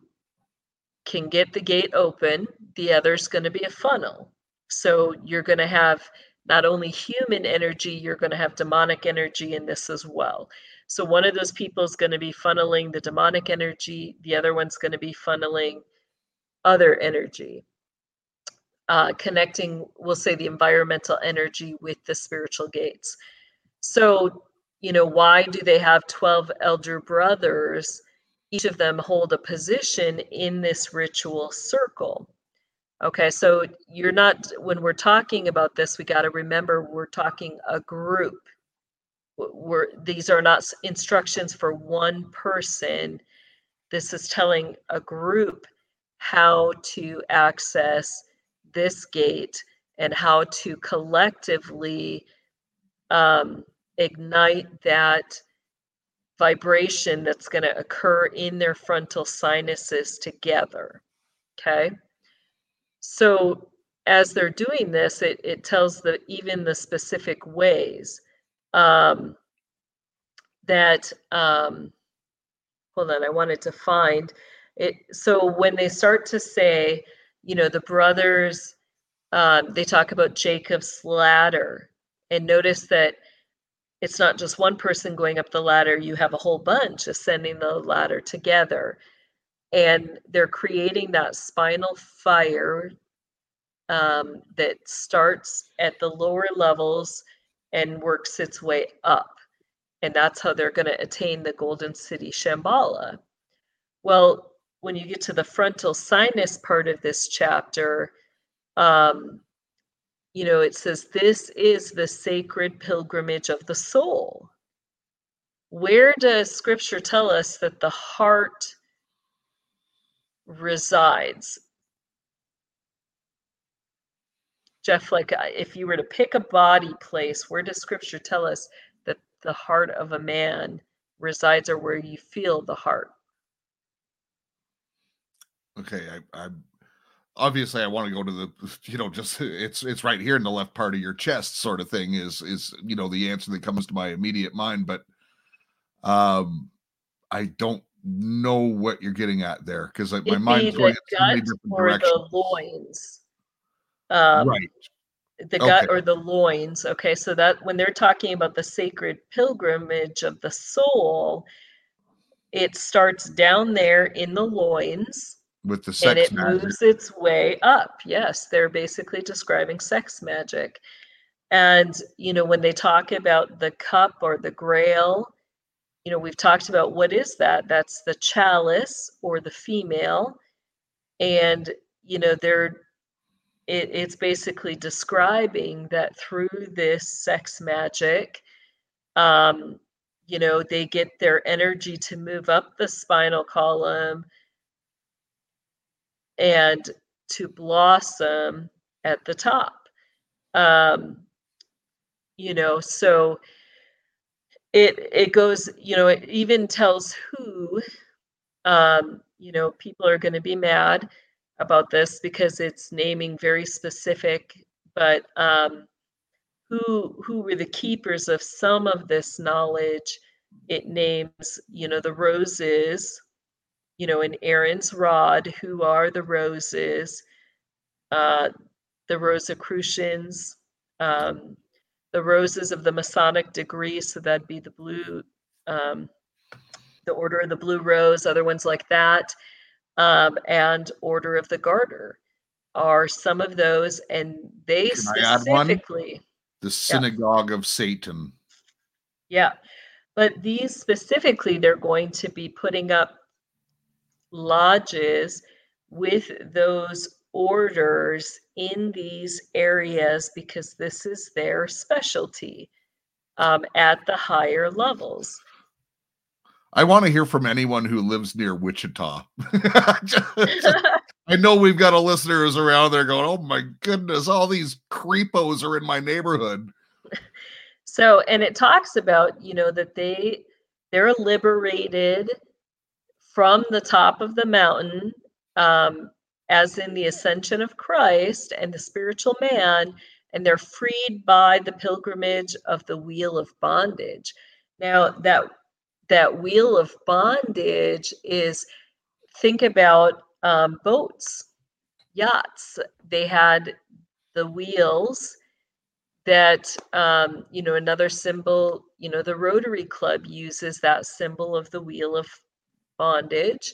can get the gate open the other's going to be a funnel. So you're going to have not only human energy you're going to have demonic energy in this as well. So one of those people is going to be funneling the demonic energy the other one's going to be funneling other energy. Uh, connecting we'll say the environmental energy with the spiritual gates. So you know why do they have 12 elder brothers each of them hold a position in this ritual circle. Okay so you're not when we're talking about this we got to remember we're talking a group. We're these are not instructions for one person. This is telling a group how to access this gate and how to collectively um, ignite that vibration that's going to occur in their frontal sinuses together. Okay. So as they're doing this, it, it tells the even the specific ways um, that um, hold on, I wanted to find it. So when they start to say, you know, the brothers, um, they talk about Jacob's ladder, and notice that it's not just one person going up the ladder, you have a whole bunch ascending the ladder together. And they're creating that spinal fire um, that starts at the lower levels and works its way up. And that's how they're going to attain the Golden City Shambhala. Well, when you get to the frontal sinus part of this chapter, um, you know, it says, This is the sacred pilgrimage of the soul. Where does scripture tell us that the heart resides? Jeff, like if you were to pick a body place, where does scripture tell us that the heart of a man resides or where you feel the heart? Okay, I, I obviously I want to go to the you know just it's it's right here in the left part of your chest sort of thing is is you know the answer that comes to my immediate mind, but um I don't know what you're getting at there because my It'd mind's going in so many different or directions. the loins. Um, right. the gut Okay. or the loins. Okay, so that when they're talking about the sacred pilgrimage of the soul, it starts down there in the loins With the and sex it magic. moves its way up. Yes, they're basically describing sex magic. And, you know, when they talk about the cup or the grail, you know, we've talked about what is that? That's the chalice or the female. And, you know, they're it, it's basically describing that through this sex magic um, you know they get their energy to move up the spinal column and to blossom at the top. Um, you know so it it goes you know it even tells who um, you know people are going to be mad about this because it's naming very specific but um, who who were the keepers of some of this knowledge? It names, you know, the roses, you know, in Aaron's rod, who are the roses, uh, the Rosicrucians, um, the roses of the Masonic degree, so that'd be the blue, um, the Order of the Blue Rose, other ones like that, um, and Order of the Garter are some of those, and they Can I add one? specifically. The synagogue of Satan. Yeah. But these specifically, they're going to be putting up lodges with those orders in these areas because this is their specialty um, at the higher levels. I want to hear from anyone who lives near Wichita. I know we've got a listeners around there going, "Oh my goodness, all these creepos are in my neighborhood." So, and it talks about, you know, that they they're liberated from the top of the mountain, um, as in the ascension of Christ and the spiritual man, and they're freed by the pilgrimage of the wheel of bondage. Now, that that wheel of bondage is think about um, boats, yachts. They had the wheels that um, you know another symbol you know the rotary club uses that symbol of the wheel of bondage.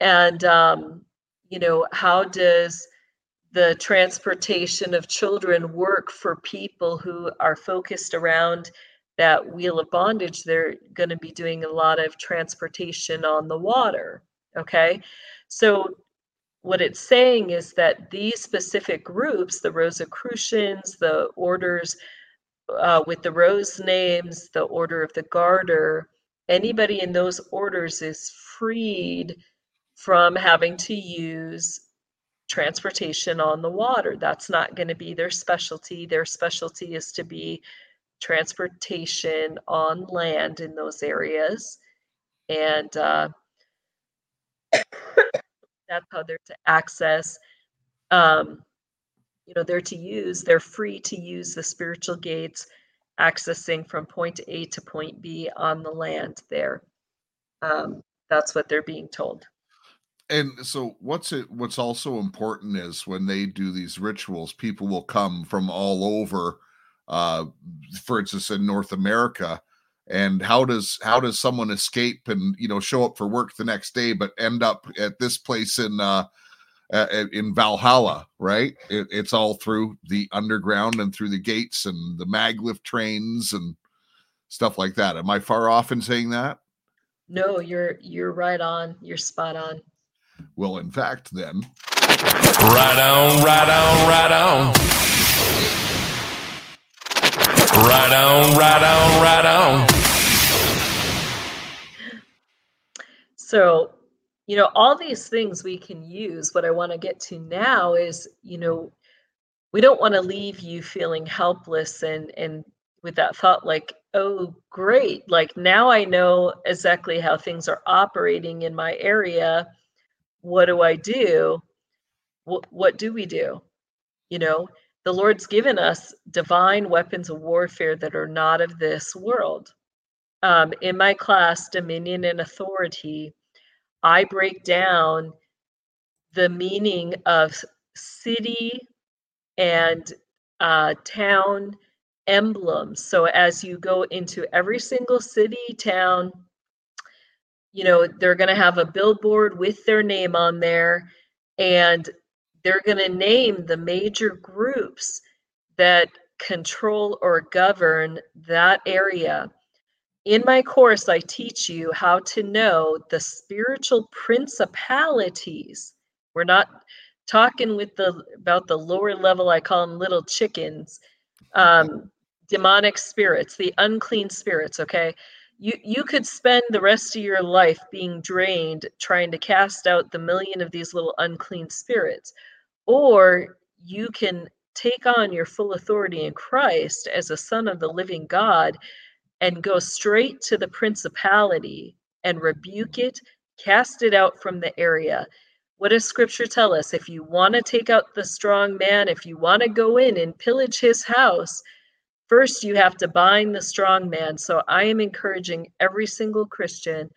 And um, you know how does the transportation of children work for people who are focused around that wheel of bondage? They're going to be doing a lot of transportation on the water okay? So what it's saying is that these specific groups, the Rosicrucians, the orders uh, with the rose names, the Order of the Garter, anybody in those orders is freed from having to use transportation on the water. That's not going to be their specialty. Their specialty is to be transportation on land in those areas. And uh, that's how they're to access um you know they're to use they're free to use the spiritual gates accessing from point a to point b on the land there um that's what they're being told And so what's it what's also important is when they do these rituals, people will come from all over uh for instance in North America. And how does how does someone escape and you know show up for work the next day but end up at this place in uh uh, in Valhalla, right? It, it's all through the underground and through the gates and the maglev trains and stuff like that. Am I far off in saying that? no you're you're right on you're spot on Well, in fact, then Right on, right on, right on. Right on, right on, right on. So, you know, all these things we can use. What I want to get to now is, you know, we don't want to leave you feeling helpless and and with that thought like, oh, great, like now I know exactly how things are operating in my area. What do I do? What what do we do? You know, the Lord's given us divine weapons of warfare that are not of this world um, in my class, Dominion and Authority, I break down the meaning of city and uh, town emblems. So as you go into every single city, town, you know, they're going to have a billboard with their name on there, and they're going to name the major groups that control or govern that area in my course, I teach you how to know the spiritual principalities. We're not talking with the about the lower level. I call them little chickens, um, demonic spirits, the unclean spirits. Okay, you you could spend the rest of your life being drained trying to cast out the million of these little unclean spirits, or you can take on your full authority in Christ as a son of the living God and go straight to the principality and rebuke it, cast it out from the area. What does scripture tell us? If you want to take out the strong man, if you want to go in and pillage his house, First, you have to bind the strong man. So I am encouraging every single Christian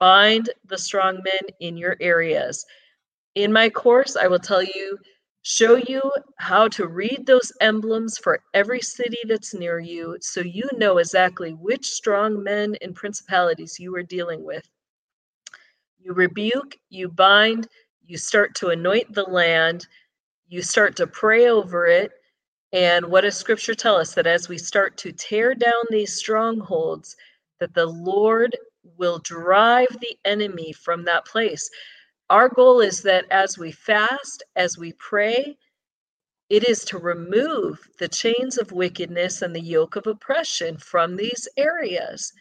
bind the strong men in your areas. In my course, I will tell you, show you how to read those emblems for every city that's near you so you know exactly which strong men and principalities you are dealing with. You rebuke, you bind, you start to anoint the land, you start to pray over it. And what does scripture tell us? That as we start to tear down these strongholds, that the Lord will drive the enemy from that place. Our goal is that as we fast, as we pray, it is to remove the chains of wickedness and the yoke of oppression from these areas.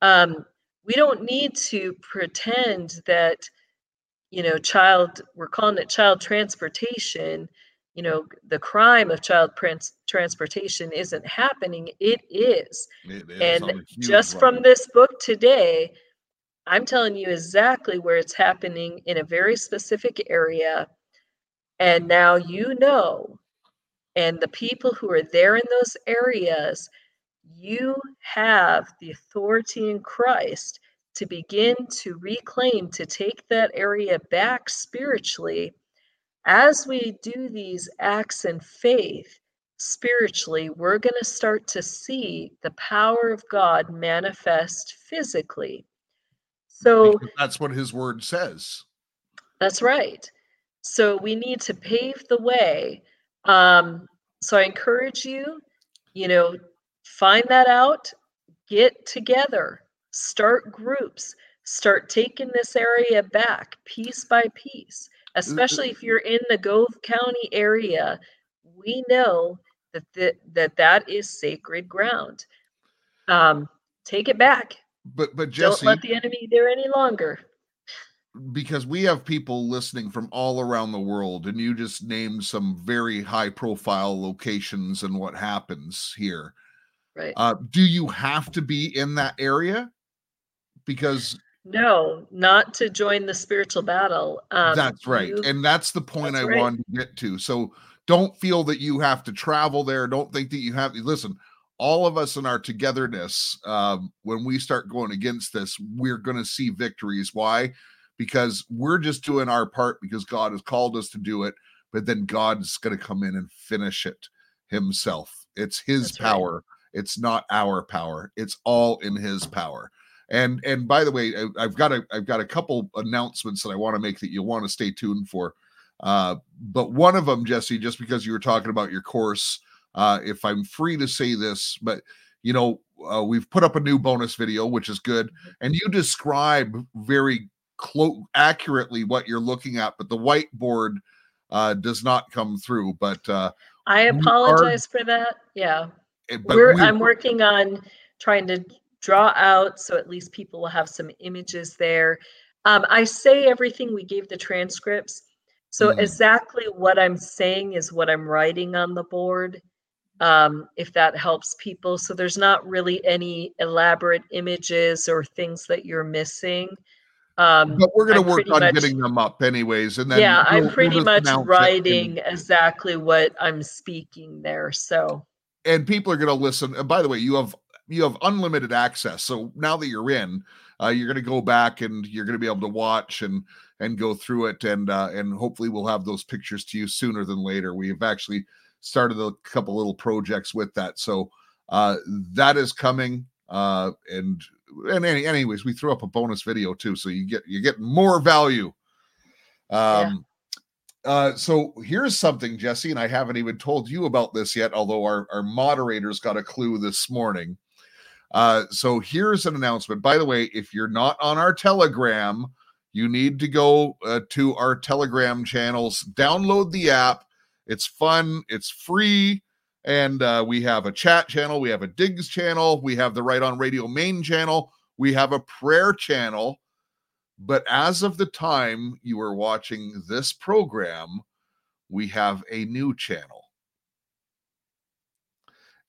Um, we don't need to pretend that, you know, child, we're calling it child transportation. You know, the crime of child trans- transportation isn't happening. It is. It is And just from this book today, I'm telling you exactly where it's happening in a very specific area. And now you know, and the people who are there in those areas, you have the authority in Christ to begin to reclaim, to take that area back spiritually. As we do these acts in faith, spiritually, we're going to start to see the power of God manifest physically. So Because that's what his word says. that's right. So we need to pave the way. Um, so I encourage you, you know, find that out, get together, start groups, start taking this area back piece by piece, especially if you're in the Gove County area. We know that that, that, that is sacred ground. Um, take it back. But but Jesse, Don't let the enemy there any longer. because we have people listening from all around the world, and you just named some very high profile locations and what happens here. Right. Uh, do you have to be in that area? Because No, not to join the spiritual battle. Um, that's right. you- and that's the point that's I right. wanted to get to. So don't feel that you have to travel there. Don't think that you have to listen. All of us in our togetherness, um, when we start going against this, we're going to see victories. Why? Because we're just doing our part because God has called us to do it, but then God's going to come in and finish it himself. It's his That's right. power. It's not our power. It's all in his power. And and by the way, I- I've got a I've got a couple announcements that I want to make that you'll want to stay tuned for. Uh, but one of them, Jesse, just because you were talking about your course, uh, if I'm free to say this, but you know, uh, we've put up a new bonus video, which is good, and you describe very close accurately what you're looking at, but the whiteboard uh, does not come through. But uh, I we are- apologize for that. Yeah. eh, but We're, we- I'm working on trying to draw out so at least people will have some images there. Um, I say everything we gave the transcripts. So Mhm. exactly what I'm saying is what I'm writing on the board. Um, if that helps people. So there's not really any elaborate images or things that you're missing. Um, but we're going to work on much- getting them up anyways. And then yeah, we'll- I'm we'll pretty much announce it writing exactly what I'm speaking there. So and people are going to listen. And by the way, you have you have unlimited access. So now that you're in, uh, you're going to go back and you're going to be able to watch and and go through it, and uh, and hopefully we'll have those pictures to you sooner than later. We have actually started a couple little projects with that, so uh, that is coming. Uh, and and any, anyways, we threw up a bonus video too, so you get you get more value. Um, uh, so here's something, Jesse, and I haven't even told you about this yet, although our, our moderators got a clue this morning. Uh, so here's an announcement. By the way, if you're not on our Telegram, you need to go uh, to our Telegram channels, download the app. It's fun, it's free, and uh, we have a chat channel, we have a Digs channel, we have the Right on Radio main channel, we have a prayer channel. But as of the time you are watching this program, we have a new channel.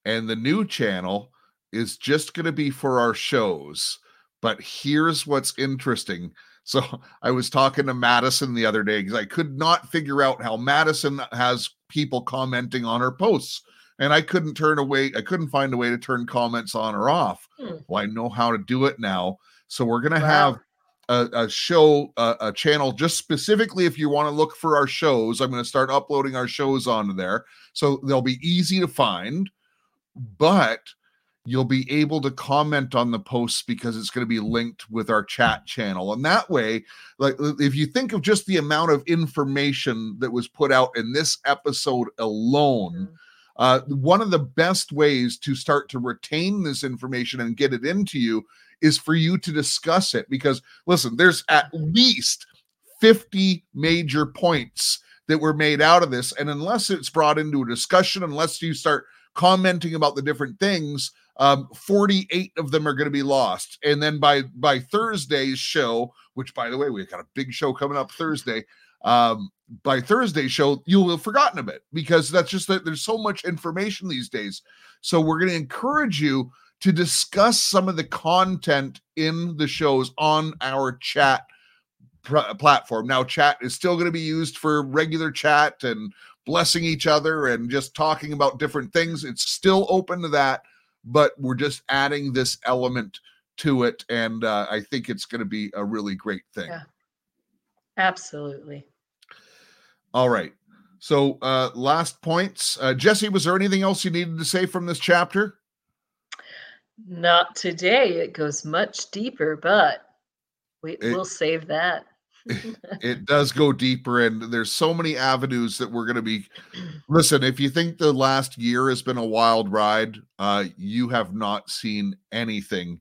And the new channel is just going to be for our shows. But here's what's interesting. So I was talking to Madison the other day because I could not figure out how Madison has people commenting on her posts. and I couldn't turn away. I couldn't find a way to turn comments on or off. Hmm. Well, I know how to do it now. So we're gonna Wow. have a, a show, a, a channel just specifically if you want to look for our shows. I'm going to start uploading our shows onto there, so they'll be easy to find. But you'll be able to comment on the posts because it's going to be linked with our chat channel, and that way, like if you think of just the amount of information that was put out in this episode alone. Mhm. Uh, one of the best ways to start to retain this information and get it into you is for you to discuss it because listen there's at least 50 major points that were made out of this and unless it's brought into a discussion unless you start commenting about the different things um 48 of them are going to be lost and then by by thursday's show which by the way we've got a big show coming up thursday um by thursday's show you'll have forgotten a bit because that's just that there's so much information these days so we're going to encourage you to discuss some of the content in the shows on our chat pr- platform. Now, chat is still going to be used for regular chat and blessing each other and just talking about different things. It's still open to that, but we're just adding this element to it. And uh, I think it's going to be a really great thing. Yeah. Absolutely. All right. So, uh, last points. Uh, Jesse, was there anything else you needed to say from this chapter? Not today. It goes much deeper, but we It- will save that. it does go deeper and there's so many avenues that we're going to be listen if you think the last year has been a wild ride uh you have not seen anything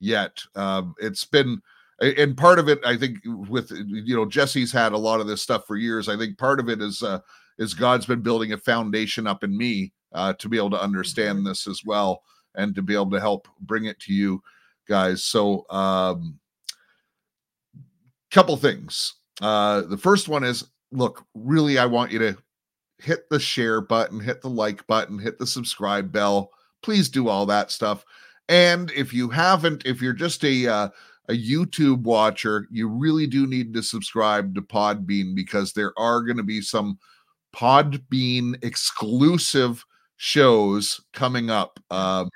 yet. Um it's been and part of it i think with you know jesse's had a lot of this stuff for years. I think part of it is uh is god's been building a foundation up in me uh to be able to understand this as well and to be able to help bring it to you guys. So um couple things. Uh, the first one is look, really, I want you to hit the share button, hit the like button, hit the subscribe bell. Please do all that stuff. And if you haven't, if you're just a uh, a YouTube watcher, you really do need to subscribe to Podbean because there are going to be some Podbean exclusive shows coming up. Um,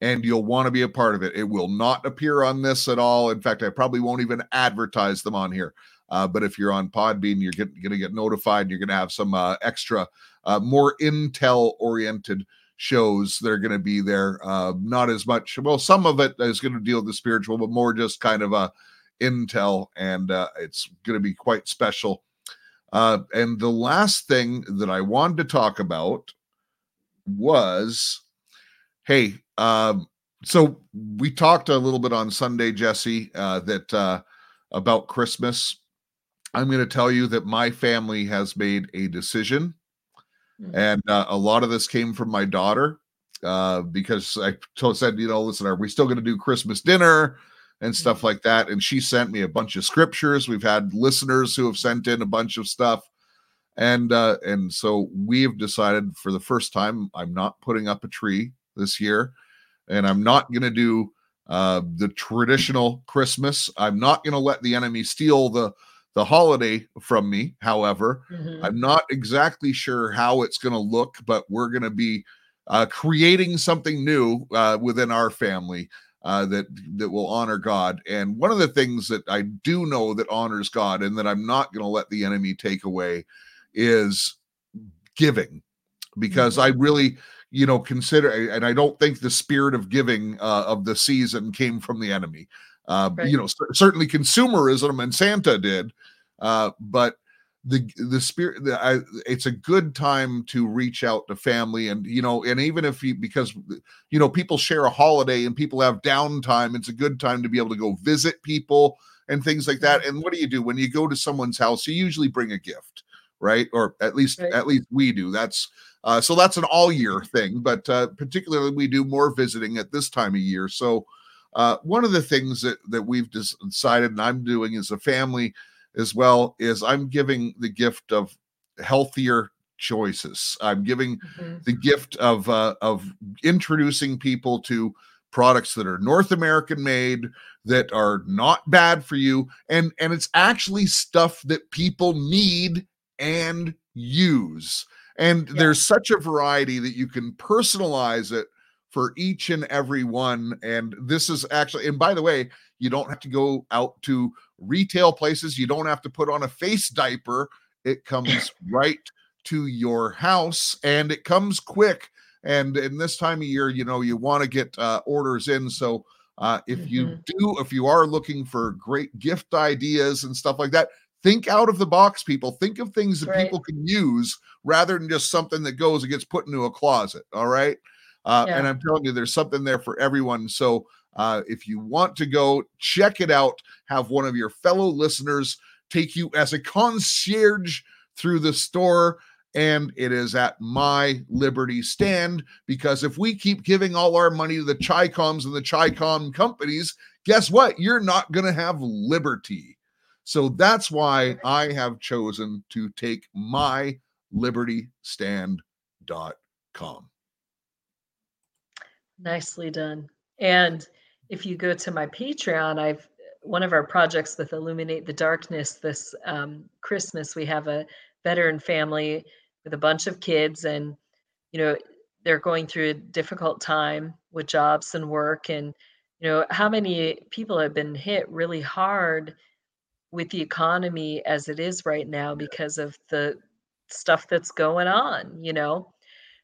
and you'll want to be a part of it. It will not appear on this at all. In fact, I probably won't even advertise them on here. Uh, but if you're on Podbean, you're going to get notified. You're going to have some uh, extra, uh, more intel oriented shows that are going to be there. Uh, not as much, well, some of it is going to deal with the spiritual, but more just kind of a intel, and uh, it's going to be quite special. Uh, and the last thing that I wanted to talk about was hey, um, so we talked a little bit on Sunday, Jesse, uh, that uh, about Christmas. I'm going to tell you that my family has made a decision, Mhm. and uh, a lot of this came from my daughter uh, because I told said, you know, listen, are we still going to do Christmas dinner and stuff like that? And she sent me a bunch of scriptures. We've had listeners who have sent in a bunch of stuff, and uh, and so we have decided for the first time, I'm not putting up a tree this year, and I'm not going to do uh, the traditional Christmas. I'm not going to let the enemy steal the the holiday from me. However, Mhm. I'm not exactly sure how it's going to look, but we're going to be uh, creating something new uh, within our family uh, that that will honor God. And one of the things that I do know that honors God, and that I'm not going to let the enemy take away, is giving, because I really, you know, consider, and I don't think the spirit of giving uh, of the season came from the enemy. Uh, Right. You know, cer- certainly consumerism and Santa did, uh, but the the spirit the, I, it's a good time to reach out to family and you know and even if you because you know people share a holiday and people have downtime it's a good time to be able to go visit people and things like that and what do you do when you go to someone's house you usually bring a gift right or at least Right. at least we do that's uh, so that's an all year thing but uh, particularly we do more visiting at this time of year so uh, one of the things that that we've decided and i'm doing as a family as well is I'm giving the gift of healthier choices. I'm giving Mhm. the gift of uh, of introducing people to products that are North American made that are not bad for you and and it's actually stuff that people need and use And Yeah. there's such a variety that you can personalize it for each and every one. And this is actually, and by the way, you don't have to go out to retail places. You don't have to put on a face diaper. It comes right to your house and it comes quick. And in this time of year, you know, you want to get uh, orders in. So uh, if you Mhm. do, if you are looking for great gift ideas and stuff like that, think out of the box, people. Think of things that Right. people can use rather than just something that goes and gets put into a closet. All right. Uh, And I'm telling you, there's something there for everyone. So uh, if you want to go check it out, have one of your fellow listeners take you as a concierge through the store. And it is at my Liberty stand because if we keep giving all our money to the Chicoms and the Chicom companies, guess what? You're not going to have liberty. So that's why I have chosen to take my libertystand.com. Nicely done. And if you go to my Patreon, I've one of our projects with Illuminate the Darkness this um, Christmas, we have a veteran family with a bunch of kids, and you know they're going through a difficult time with jobs and work, and you know how many people have been hit really hard with the economy as it is right now because of the stuff that's going on. You know,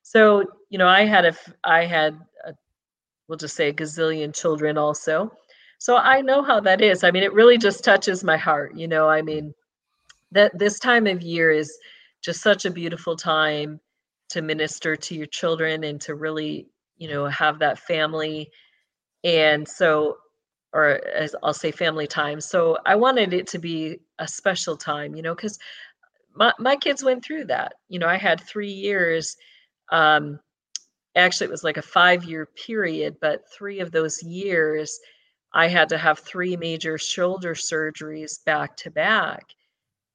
so you know I had a i had a we'll just say a gazillion children also. So I know how that is. I mean, it really just touches my heart. You know, I mm. mean, that this time of year is just such a beautiful time to minister to your children and to really, you know, have that family. And so, or as I'll say, family time. So I wanted it to be a special time, you know, because my, my kids went through that. You know, I had three years. Um, actually it was like a five year period but three of those years i had to have three major shoulder surgeries back to back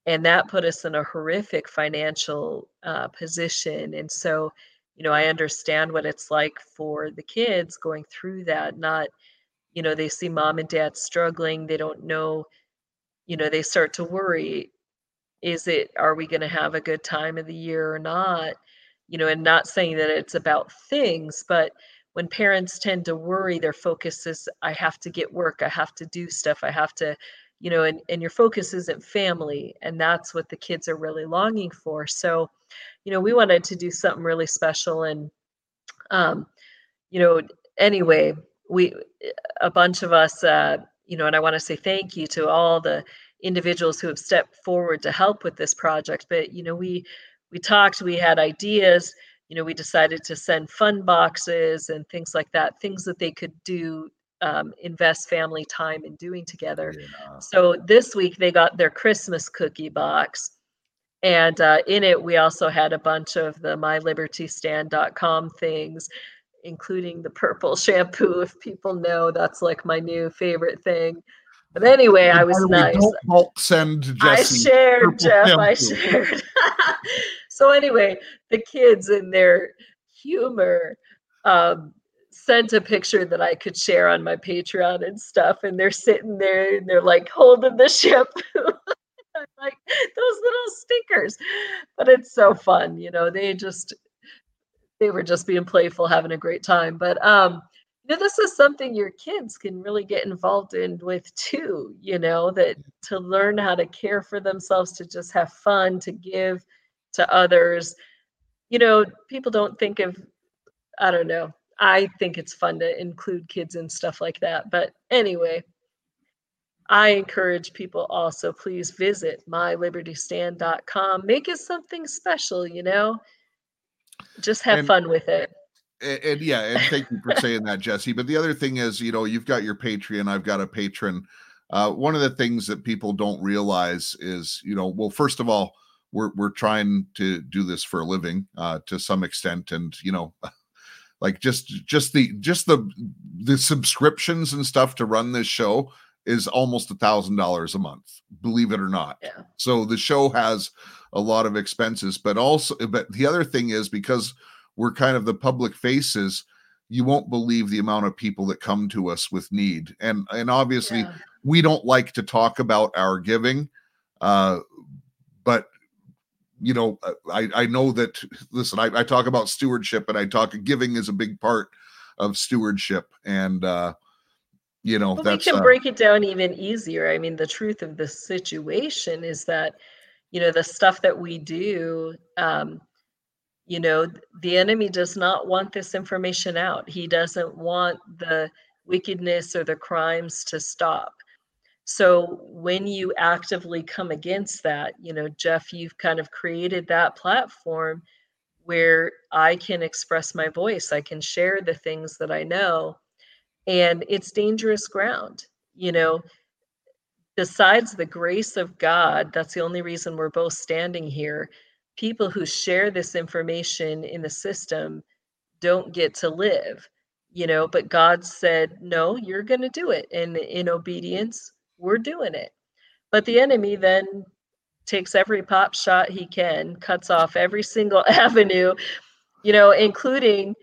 and that put us in a horrific financial uh, position and so you know i understand what it's like for the kids going through that not you know they see mom and dad struggling they don't know you know they start to worry is it are we going to have a good time of the year or not? You know and not saying that it's about things but when parents tend to worry their focus is i have to get work i have to do stuff i have to you know and, and your focus isn't family and that's what the kids are really longing for. So you know we wanted to do something really special and um you know anyway we a bunch of us uh you know and i want to say thank you to all the individuals who have stepped forward to help with this project but you know we we talked we had ideas you know we decided to send fun boxes and things like that things that they could do um, invest family time in doing together. So this week they got their christmas cookie box and uh, in it we also had a bunch of the mylibertystand.com things including the purple shampoo if people know that's like my new favorite thing but anyway i was nice Don't bulk send I shared, Jeff. I shared. so anyway, the kids in their humor um, sent a picture that I could share on my Patreon and stuff, and they're sitting there and they're like holding the shampoo. I'm like those little stickers, but it's so fun, you know. They just they were just being playful, having a great time. But um, you know, this is something your kids can really get involved in with too, you know, that to learn how to care for themselves, to just have fun, to give to others. You know, people don't think of, I don't know. I think it's fun to include kids in stuff like that. But anyway, I encourage people also please visit mylibertystand.com. Make it something special, you know? Just have And- fun with it. and, and yeah, and thank you for saying that, Jesse. But the other thing is, you know, you've got your Patreon, I've got a Patreon. Uh, one of the things that people don't realize is, you know, well, first of all, we're we're trying to do this for a living uh, to some extent, and you know, like just just the just the the subscriptions and stuff to run this show is almost a thousand dollars a month, believe it or not. Yeah. So the show has a lot of expenses, but also, but the other thing is because we're kind of the public faces you won't believe the amount of people that come to us with need and and obviously Yeah. we don't like to talk about our giving uh but you know, I I know that. Listen, I, I talk about stewardship, and I talk giving is a big part of stewardship, and uh, you know But we can uh, break it down even easier. I mean, the truth of the situation is that, you know, the stuff that we do, um, you know, the enemy does not want this information out. He doesn't want the wickedness or the crimes to stop. So when you actively come against that, you know, Jeff, you've kind of created that platform where I can express my voice. I can share the things that I know and it's dangerous ground you know besides the grace of god that's the only reason we're both standing here people who share this information in the system don't get to live you know but god said no you're going to do it and in obedience we're doing it. But the enemy then takes every pop shot he can cuts off every single avenue you know including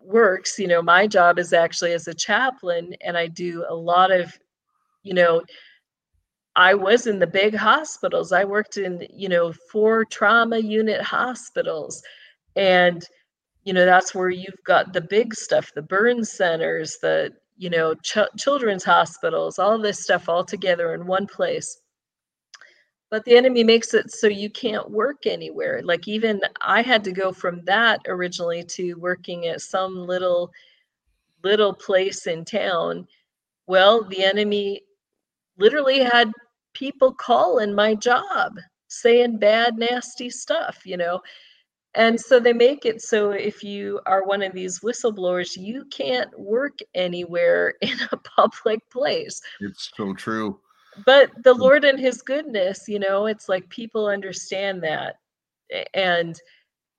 works you know my job is actually as a chaplain and i do a lot of you know i was in the big hospitals. I worked in you know four trauma unit hospitals. And you know that's where you've got the big stuff the burn centers the you know ch- children's hospitals all this stuff all together in one place. But the enemy makes it so you can't work anywhere. Like even i had to go from that originally to working at some little little place in town. Well the enemy literally had people calling my job saying bad nasty stuff you know? And so they make it so if you are one of these whistleblowers you can't work anywhere in a public place. It's so true. but the lord and his goodness you know it's like people understand that and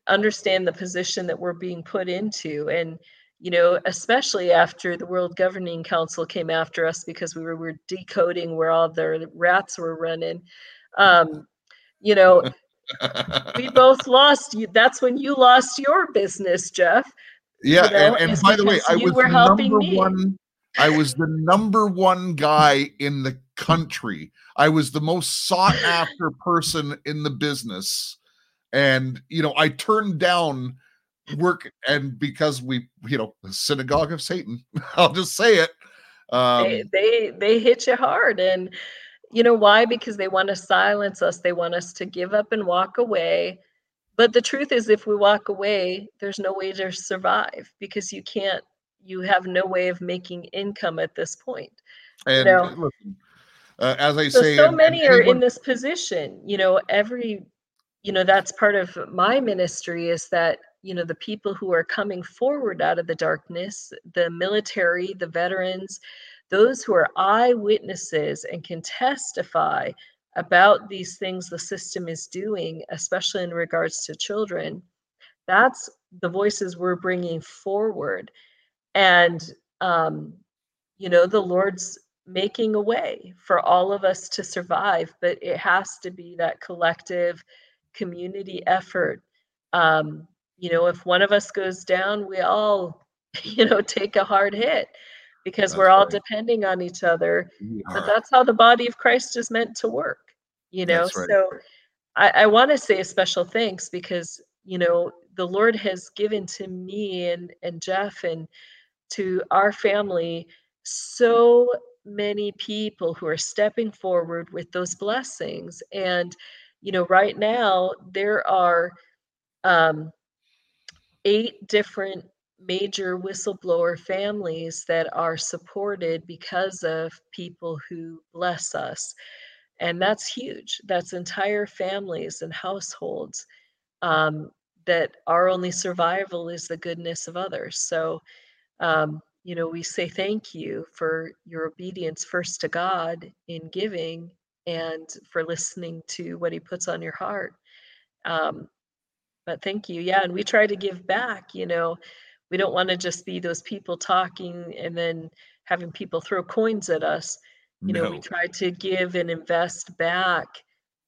understand the position that we're being put into and you know especially after the world governing council came after us because we were, were decoding where all the rats were running um you know we both lost you that's when you lost your business jeff Yeah, you know, and, and by the way, I you was were helping number me. one. I was the number one guy in the country. I was the most sought after person in the business, and you know, I turned down work, and because we, you know, the synagogue of Satan. I'll just say it. Um, they, they they hit you hard and you know why because they want to silence us they want us to give up and walk away but the truth is if we walk away there's no way to survive because you can't you have no way of making income at this point and know. listen, uh, as I so say, so and- many and are anyone- in this position you know every you know that's part of my ministry is that you know the people who are coming forward out of the darkness the military the veterans those who are eyewitnesses and can testify about these things the system is doing especially in regards to children that's the voices we're bringing forward. And um you know the lord's making a way for all of us to survive but it has to be that collective community effort um you know if one of us goes down we all you know take a hard hit because we're That's all right. depending on each other but that's how the body of christ is meant to work you know right. so i, I want to say a special thanks because you know the lord has given to me and and jeff and to our family so many people who are stepping forward with those blessings and you know right now there are um, eight different major whistleblower families that are supported because of people who bless us. And that's huge. That's entire families and households um, that our only survival is the goodness of others. So um, you know, we say thank you for your obedience first to God in giving and for listening to what He puts on your heart. Um, but thank you. Yeah. And we try to give back, you know, we don't want to just be those people talking and then having people throw coins at us. You know, we try to give and invest back,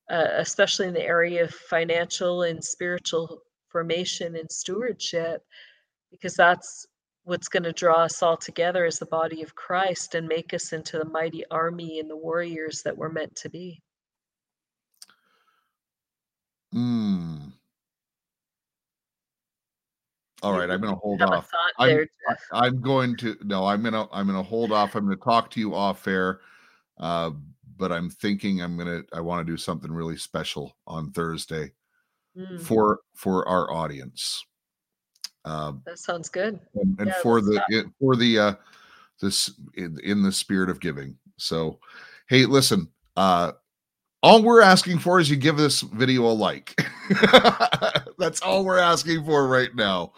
uh, especially in the area of financial and spiritual formation and stewardship, because that's what's going to draw us all together as the body of Christ and make us into the mighty army and the warriors that we're meant to be. Mm. All right, I'm going to hold off. I'm- I'm going to no, I'm gonna I'm gonna hold off. I'm gonna talk to you off air. Uh, but I'm thinking I'm gonna I want to do something really special on Thursday Mm, for for our audience. Uh, that sounds good. and, and Yeah, for the it, for the uh this in, in the spirit of giving. So hey, listen, uh all we're asking for is you give this video a like. That's all we're asking for right now.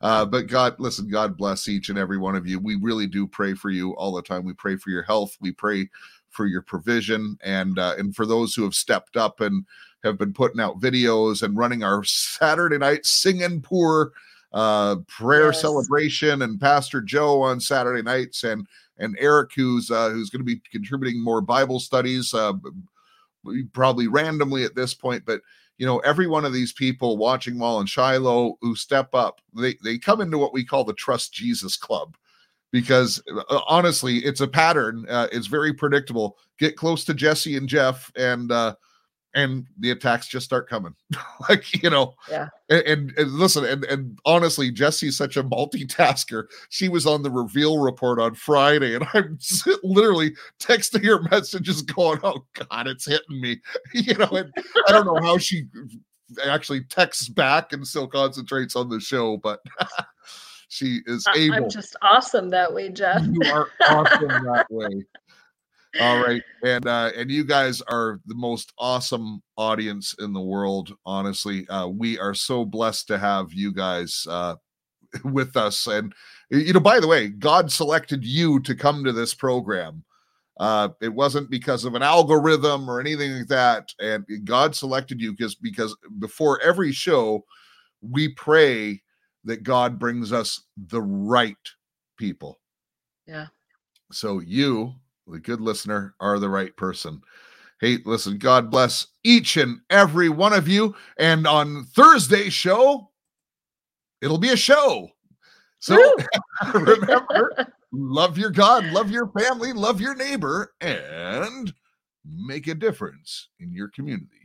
Uh, but God, listen, God bless each and every one of you. We really do pray for you all the time. We pray for your health. We pray for your provision, and uh, and for those who have stepped up and have been putting out videos and running our Saturday night singing poor uh, prayer Yes. celebration, and Pastor Joe on Saturday nights, and and Eric who's uh, who's going to be contributing more Bible studies, uh, probably randomly at this point, but you know every one of these people watching Wall and Shiloh who step up, they they come into what we call the Trust Jesus Club because uh, honestly, it's a pattern. Uh, it's very predictable. Get close to Jesse and Jeff, and uh, and the attacks just start coming. like you know, Yeah. And, and, and listen, and and honestly, Jesse's such a multitasker. She was on the reveal report on Friday, and I'm literally texting her messages, going, "Oh God, it's hitting me." you know, and I don't know how she actually texts back and still concentrates on the show, but she is able. I'm just awesome that way, Jeff. You are awesome that way. All right, and uh, and you guys are the most awesome audience in the world. Honestly, uh, we are so blessed to have you guys uh, with us. And you know, by the way, God selected you to come to this program. Uh, it wasn't because of an algorithm or anything like that. And God selected you because because before every show, we pray that God brings us the right people. Yeah. So you, the good listener, are the right person. Hey, listen, God bless each and every one of you. And on Thursday's show, it'll be a show. So remember, love your God, love your family, love your neighbor, and make a difference in your community.